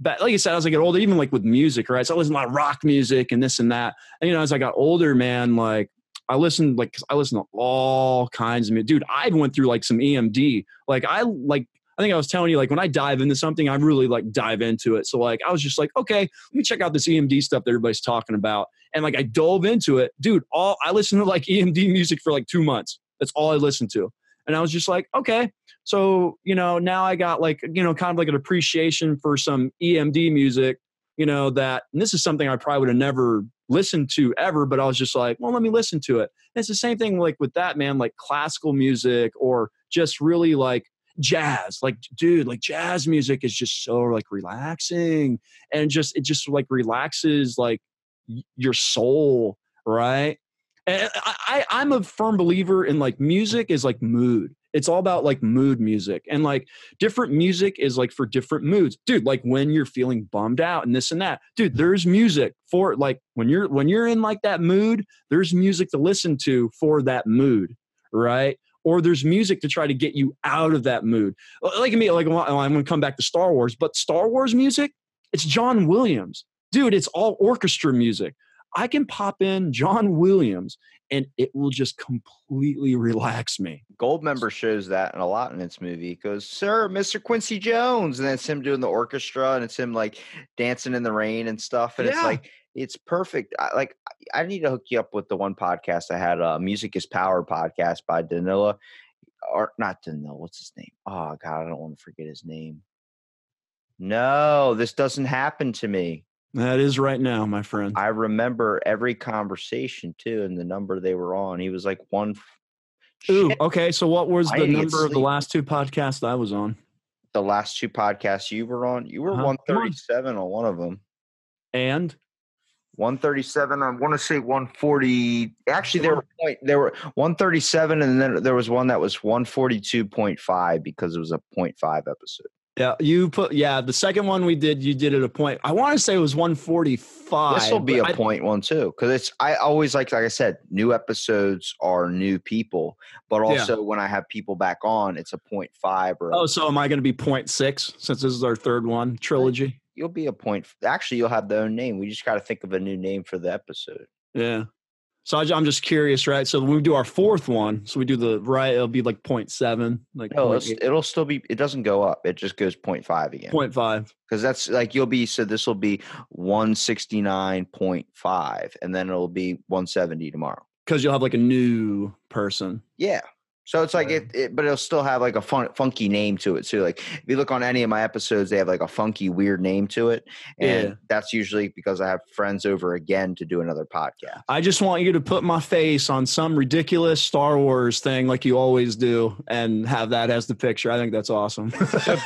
but like I said, as I get older, even like with music, right? So I listen to a lot of rock music and this and that. And you know, as I got older, man, like I listened like I listen to all kinds of music. Dude, I went through like some EMD. Like I like I think I was telling you, like when I dive into something, I really like dive into it. So like I was just like, okay, let me check out this EMD stuff that everybody's talking about. And like I dove into it. Dude, all I listened to like EMD music for like two months. That's all I listened to. And I was just like, okay. So, you know, now I got like, you know, kind of like an appreciation for some EMD music, you know, that, this is something I probably would have never listened to ever, but I was just like, well, let me listen to it. And it's the same thing like with that, man, like classical music or just really like jazz like dude like jazz music is just so like relaxing and just it just like relaxes like your soul right? And uh, I, I i'm a firm believer in like music is like mood. It's all about like mood music and like different music is like for different moods. Dude like when you're feeling bummed out and this and that dude there's music for like when you're when you're in like that mood there's music to listen to for that mood right or there's music to try to get you out of that mood. Like me, like I'm going to come back to Star Wars, but Star Wars music, it's John Williams, dude. It's all orchestra music. I can pop in John Williams and it will just completely relax me. Goldmember shows that and a lot in its movie. He goes, Sir, Mr. Quincy Jones. And then it's him doing the orchestra and it's him like dancing in the rain and stuff. And yeah. it's like, it's perfect. I, like I need to hook you up with the one podcast I had, uh, Music is Power podcast by Danila, or not Danila. What's his name? Oh God, I don't want to forget his name. No, this doesn't happen to me. That is right now, my friend. I remember every conversation too, and the number they were on. He was like one. Ooh, okay. So what was the number of the last two podcasts I was on? The last two podcasts you were on, you were uh-huh. 137 on one of them. And 137 i want to say 140 actually there were point there were 137 and then there was one that was 142.5 because it was a 0.5 episode yeah you put yeah the second one we did you did it a point i want to say it was 145 this will be a I, point one too because it's i always like like i said new episodes are new people but also yeah. when i have people back on it's a 0.5 or oh so am i going to be six since this is our third one trilogy you'll be a point. Actually, you'll have the own name. We just got to think of a new name for the episode. Yeah. So I, am just curious, right? So when we do our fourth one, so we do the right, it'll be like 0.7. Like no, it'll still be. It doesn't go up. It just goes 0.5 again. 0.5. Because that's like you'll be. So this will be 169.5, and then it'll be 170 tomorrow. Because you'll have like a new person. Yeah. So it's like it, it, but it'll still have like a fun, funky name to it too. Like if you look on any of my episodes, they have like a funky, weird name to it, and yeah. that's usually because I have friends over again to do another podcast. I just want you to put my face on some ridiculous Star Wars thing, like you always do, and have that as the picture. I think that's awesome. so,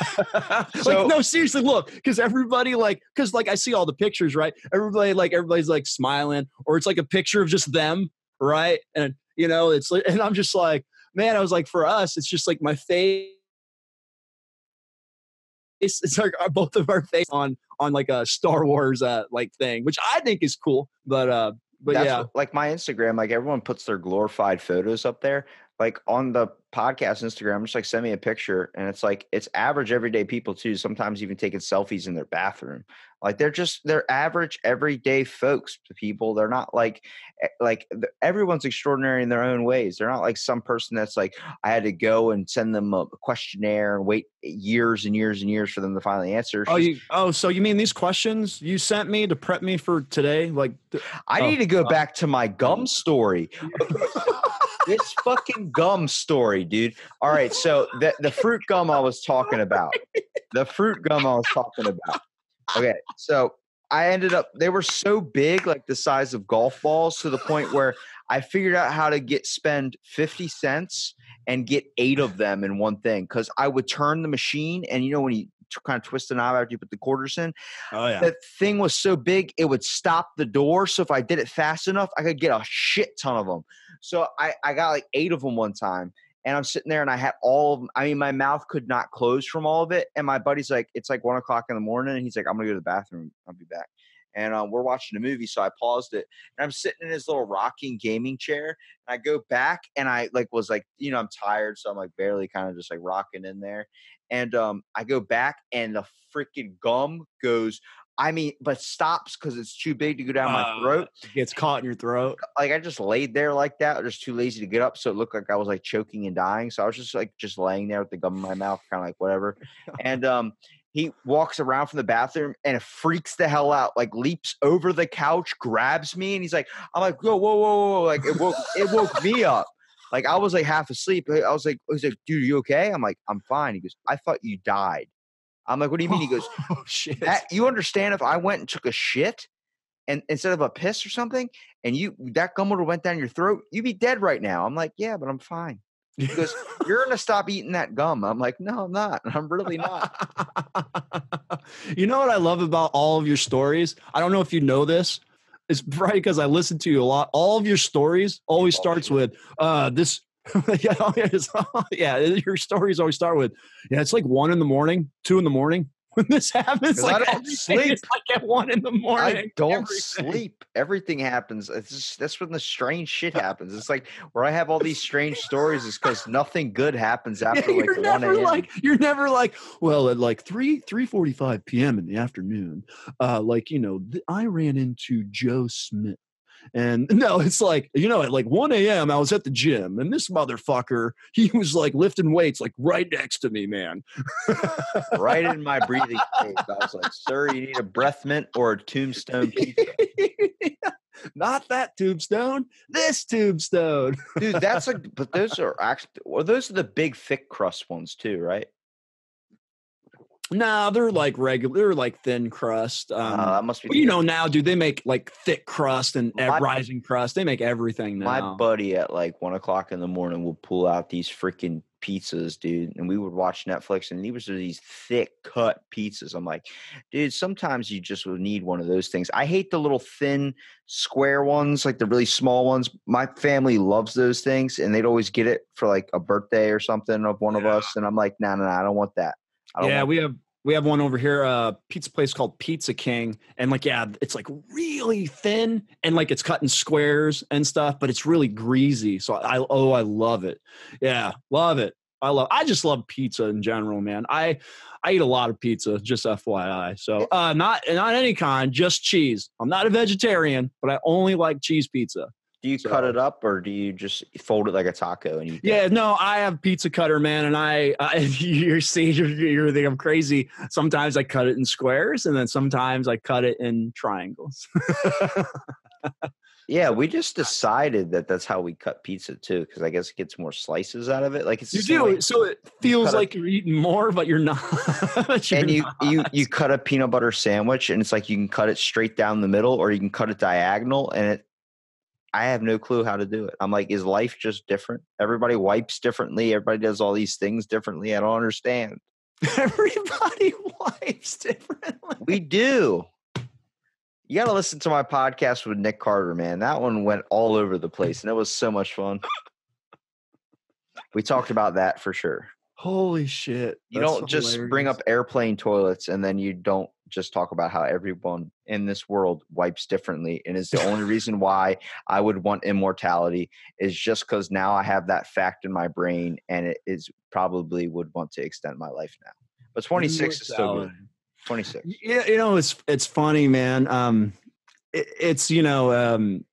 like no, seriously, look, because everybody like, because like I see all the pictures, right? Everybody like everybody's like smiling, or it's like a picture of just them, right? And you know, it's and I'm just like man, I was like, for us, it's just like my face. It's like our, both of our face on on like a Star Wars uh like thing, which I think is cool. But uh, but That's yeah, what, like my Instagram, like everyone puts their glorified photos up there. Like on the podcast Instagram, just like send me a picture, and it's like it's average everyday people too. Sometimes even taking selfies in their bathroom. Like they're just they're average everyday folks. People. They're not like eh, like everyone's extraordinary in their own ways. They're not like some person that's like I had to go and send them a questionnaire and wait years and years and years for them to finally answer. Oh, you, oh, so you mean these questions you sent me to prep me for today? Like, I oh, need to go uh, back to my gum story. this fucking gum story, dude. All right, so the the fruit gum I was talking about, the fruit gum I was talking about. Okay, so I ended up they were so big, like the size of golf balls, to the point where I figured out how to get spend fifty cents and get eight of them in one thing. Because I would turn the machine, and you know when you kind of twist the knob after you put the quarters in. Oh yeah. The thing was so big it would stop the door. So if I did it fast enough, I could get a shit ton of them. So I I got like eight of them one time. And I'm sitting there and I had all of. I mean, my mouth could not close from all of it. And my buddy's like, it's like one o'clock in the morning. And he's like, I'm going to go to the bathroom. I'll be back. and um, we're watching a movie. So I paused it, and I'm sitting in his little rocking gaming chair. And I go back, and I like was like, you know, I'm tired, so I'm like barely kind of just like rocking in there. And um, I go back, and the freaking gum goes. I mean, but stops because it's too big to go down my Uh, throat. Gets caught in your throat. Like I just laid there like that, just too lazy to get up, so it looked like I was like choking and dying. So I was just like just laying there with the gum in my mouth, kind of like whatever. And um, he walks around from the bathroom and it freaks the hell out, like leaps over the couch, grabs me, and he's like, I'm like, whoa, whoa, whoa, whoa, like it woke, it woke me up. Like I was like half asleep. I was like, he's like, dude, you okay? I'm like, I'm fine. He goes, I thought you died. I'm like, what do you mean? He goes, oh shit. that, you understand if I went and took a shit and instead of a piss or something, and you that gum would have went down your throat, you'd be dead right now. I'm like, yeah, but I'm fine. He goes, You're gonna stop eating that gum. I'm like, No, I'm not. I'm really not. you know what I love about all of your stories? I don't know if you know this. It's probably because I listen to you a lot. All of your stories always starts with uh this yeah, oh, yeah, your stories always start with yeah, it's like one in the morning, two in the morning when this happens. 'Cause I Like don't sleep. is like at one in the morning. I don't everything. sleep. Everything happens. It's just, that's when the strange shit happens. It's like where I have all these strange stories is because nothing good happens Yeah, after like you're one never a.m. like you're never like well at like 3 3:45 p.m. in the afternoon uh like you know th- I ran into Joe Smith and no it's like you know at like 1 a.m. I was at the gym and this motherfucker he was like lifting weights like right next to me man right in my breathing space. I was like, Sir, you need a breath mint or a tombstone pizza. not that tombstone this tombstone Dude, that's a, but those are actually well, those are the big thick crust ones too, right? No they're like regular they're like thin crust um uh, that must be you know now, dude, they make like thick crust and uh, My- rising crust. They make everything now. My buddy at like one o'clock in the morning will pull out these freaking pizzas, dude, and we would watch Netflix, and these were these thick cut pizzas. I'm like, dude, sometimes you just would need one of those things. I hate the little thin square ones, like the really small ones. My family loves those things, and they'd always get it for like a birthday or something of one of us, and I'm like, no, no, no, I don't want that. Yeah, we have we have one over here, uh, pizza place called Pizza King, and like yeah, it's like really thin and like it's cut in squares and stuff, but it's really greasy. So I oh I love it. Yeah, love it. I love. I just love pizza in general, man. I I eat a lot of pizza, just FYI. So uh, not not any kind, just cheese. I'm not a vegetarian, but I only like cheese pizza. Do you cut it up or do you just fold it like a taco and it? Yeah, no, I have pizza cutter, man, and I, I you see, you're, you're thinking I'm crazy. Sometimes I cut it in squares, and then sometimes I cut it in triangles. Yeah, we just decided that that's how we cut pizza too, because I guess it gets more slices out of it. Like it's you do way- so it feels cut a- like you're eating more, but you're not. You're and you you you cut a peanut butter sandwich, and it's like you can cut it straight down the middle, or you can cut it diagonal, and it. I have no clue how to do it. I'm like, is life just different? Everybody wipes differently. Everybody does all these things differently. I don't understand. everybody wipes differently. We do. You got to listen to my podcast with Nick Carter, man. That one went all over the place, and it was so much fun. We talked about that for sure. Holy shit! You don't just bring up airplane toilets and then you don't just talk about how everyone in this world wipes differently. And is the only reason why I would want immortality is just because now I have that fact in my brain and it is probably would want to extend my life now. But 26 is still good. 26. Yeah, you know, it's it's funny, man. Um, it, it's you know, um,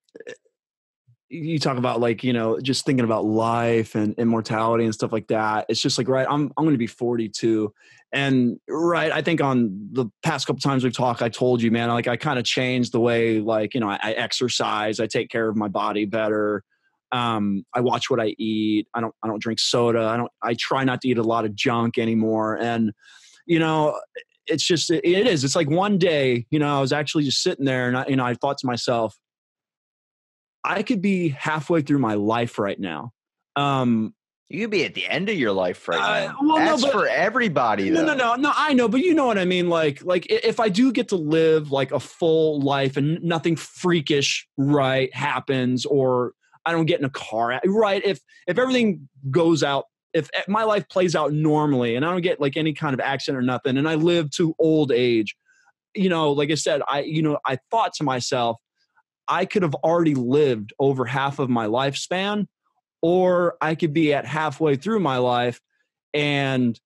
you talk about like you know, just thinking about life and immortality and stuff like that. It's just like right, I'm I'm going to be 42, and right, I think on the past couple times we've talked, I told you, man, like I kind of changed the way like you know I, I exercise, I take care of my body better. Um, I watch what I eat. I don't I don't drink soda. I don't. I try not to eat a lot of junk anymore, and you know it's just it, it is it's like one day you know i was actually just sitting there and i you know i thought to myself i could be halfway through my life right now um You could be at the end of your life right Uh, now. well, no, That's but- for everybody. no though. no no no i know but you know what i mean like like if i do get to live like a full life and nothing freakish right happens or i don't get in a car right if if everything goes out if eh, my life plays out normally and i don't get like any kind of accident or nothing and i live to old age you know, like I said, I, you know, I thought to myself, I could have already lived over half of my lifespan, or I could be at halfway through my life and,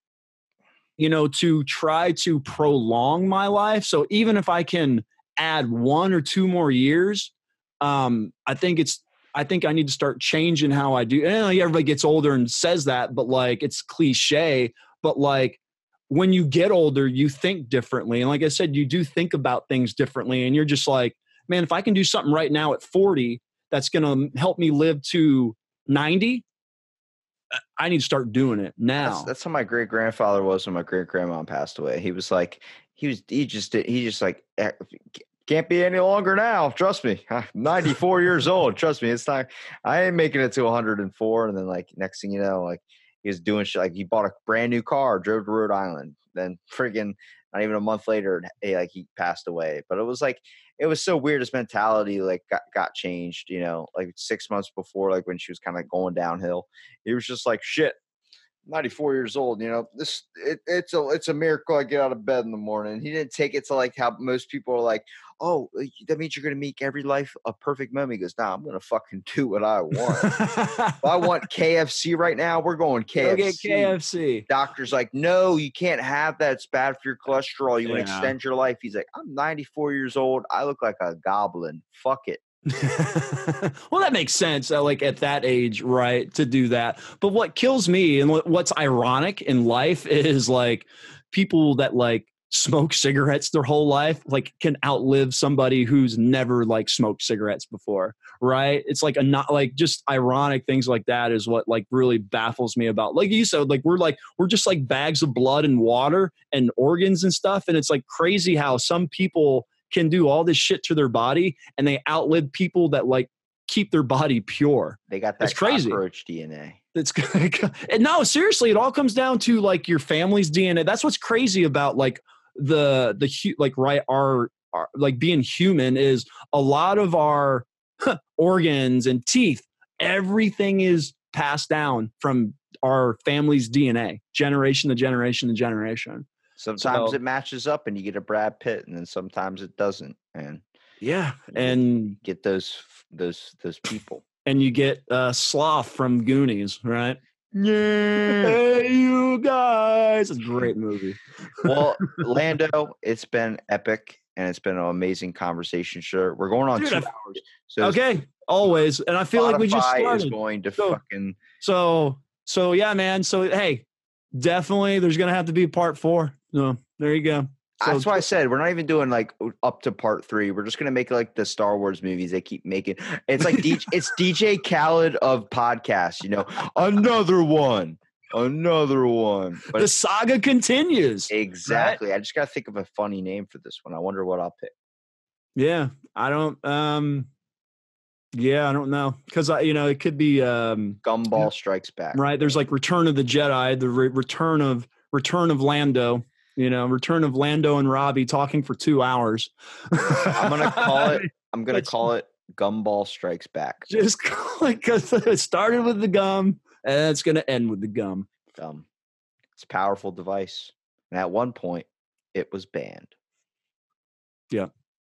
you know, to try to prolong my life. So even if I can add one or two more years, um, I think it's I think I need to start changing how I do. And everybody gets older and says that, but like it's cliche. But like when you get older, you think differently. And like I said, you do think about things differently. And you're just like, man, if I can do something right now at 40 that's going to help me live to 90, I need to start doing it now. That's, that's how my great grandfather was when my great grandma passed away. He was like, he was, he just, did, he just like, eh, can't be any longer now. Trust me. I'm 94 years old. Trust me. It's not, I ain't making it to 104. And then, like, next thing you know, like, he was doing shit. Like, he bought a brand new car, drove to Rhode Island. Then, friggin', not even a month later, he, like, he passed away. But it was like, it was so weird. His mentality, like, got, got changed, you know, like six months before, like, when she was kind of going downhill. He was just like, shit, 94 years old. You know, this it, it's a it's a miracle I get out of bed in the morning. He didn't take it to like how most people are like, oh, that means you're gonna make every life a perfect moment. He goes, nah, I'm gonna fucking do what I want. if I want KFC right now, we're going KFC. Go get KFC. Doctor's like, no, you can't have that. It's bad for your uh, cholesterol. You want to extend your life. He's like, I'm 94 years old. I look like a goblin. Fuck it. well, that makes sense. Uh, like at that age, right, to do that. But what kills me and what's ironic in life is like people that like smoke cigarettes their whole life like can outlive somebody who's never like smoked cigarettes before right it's like a not like just ironic things like that is what like really baffles me about like you said like we're like we're just like bags of blood and water and organs and stuff and it's like crazy how some people can do all this shit to their body and they outlive people that like keep their body pure. They got that That's crazy. cockroach DNA. It's no, seriously, it all comes down to like your family's DNA. That's what's crazy about like the the like right our, our like being human is a lot of our organs and teeth. Everything is passed down from our family's DNA, generation to generation to generation. Sometimes So- it matches up and you get a Brad Pitt, and then sometimes it doesn't. And Yeah, you and get those those those people. and you get uh, sloth from Goonies, right? Yeah. Hey, you guys! It's a great movie. well, Lando, it's been epic and it's been an amazing conversation. Sure, we're going on Dude, two I- hours. So Okay, always, and I feel like we just Spotify is going to So- fucking. So, so yeah, man. So, hey, definitely, there's gonna have to be part four. So there you go. So, That's why I said we're not even doing like up to part three. We're just gonna make like the Star Wars movies they keep making. It's like DJ, it's DJ Khaled of podcasts. You know, another one, another one. But the saga continues. exactly, I just gotta think of a funny name for this one. I wonder what I'll pick. Yeah, I don't. Um, yeah, I don't know because I, you know, it could be um, Gumball Strikes Back. right. There's like Return of the Jedi, the re- return of Return of Lando. You know, Return of Lando and Robbie talking for two hours. I'm gonna call it. I'm gonna call it Gumball Strikes Back. just because it started with the gum and it's to end with the gum. Um, it's a powerful device, and at one point, it was banned. Yeah.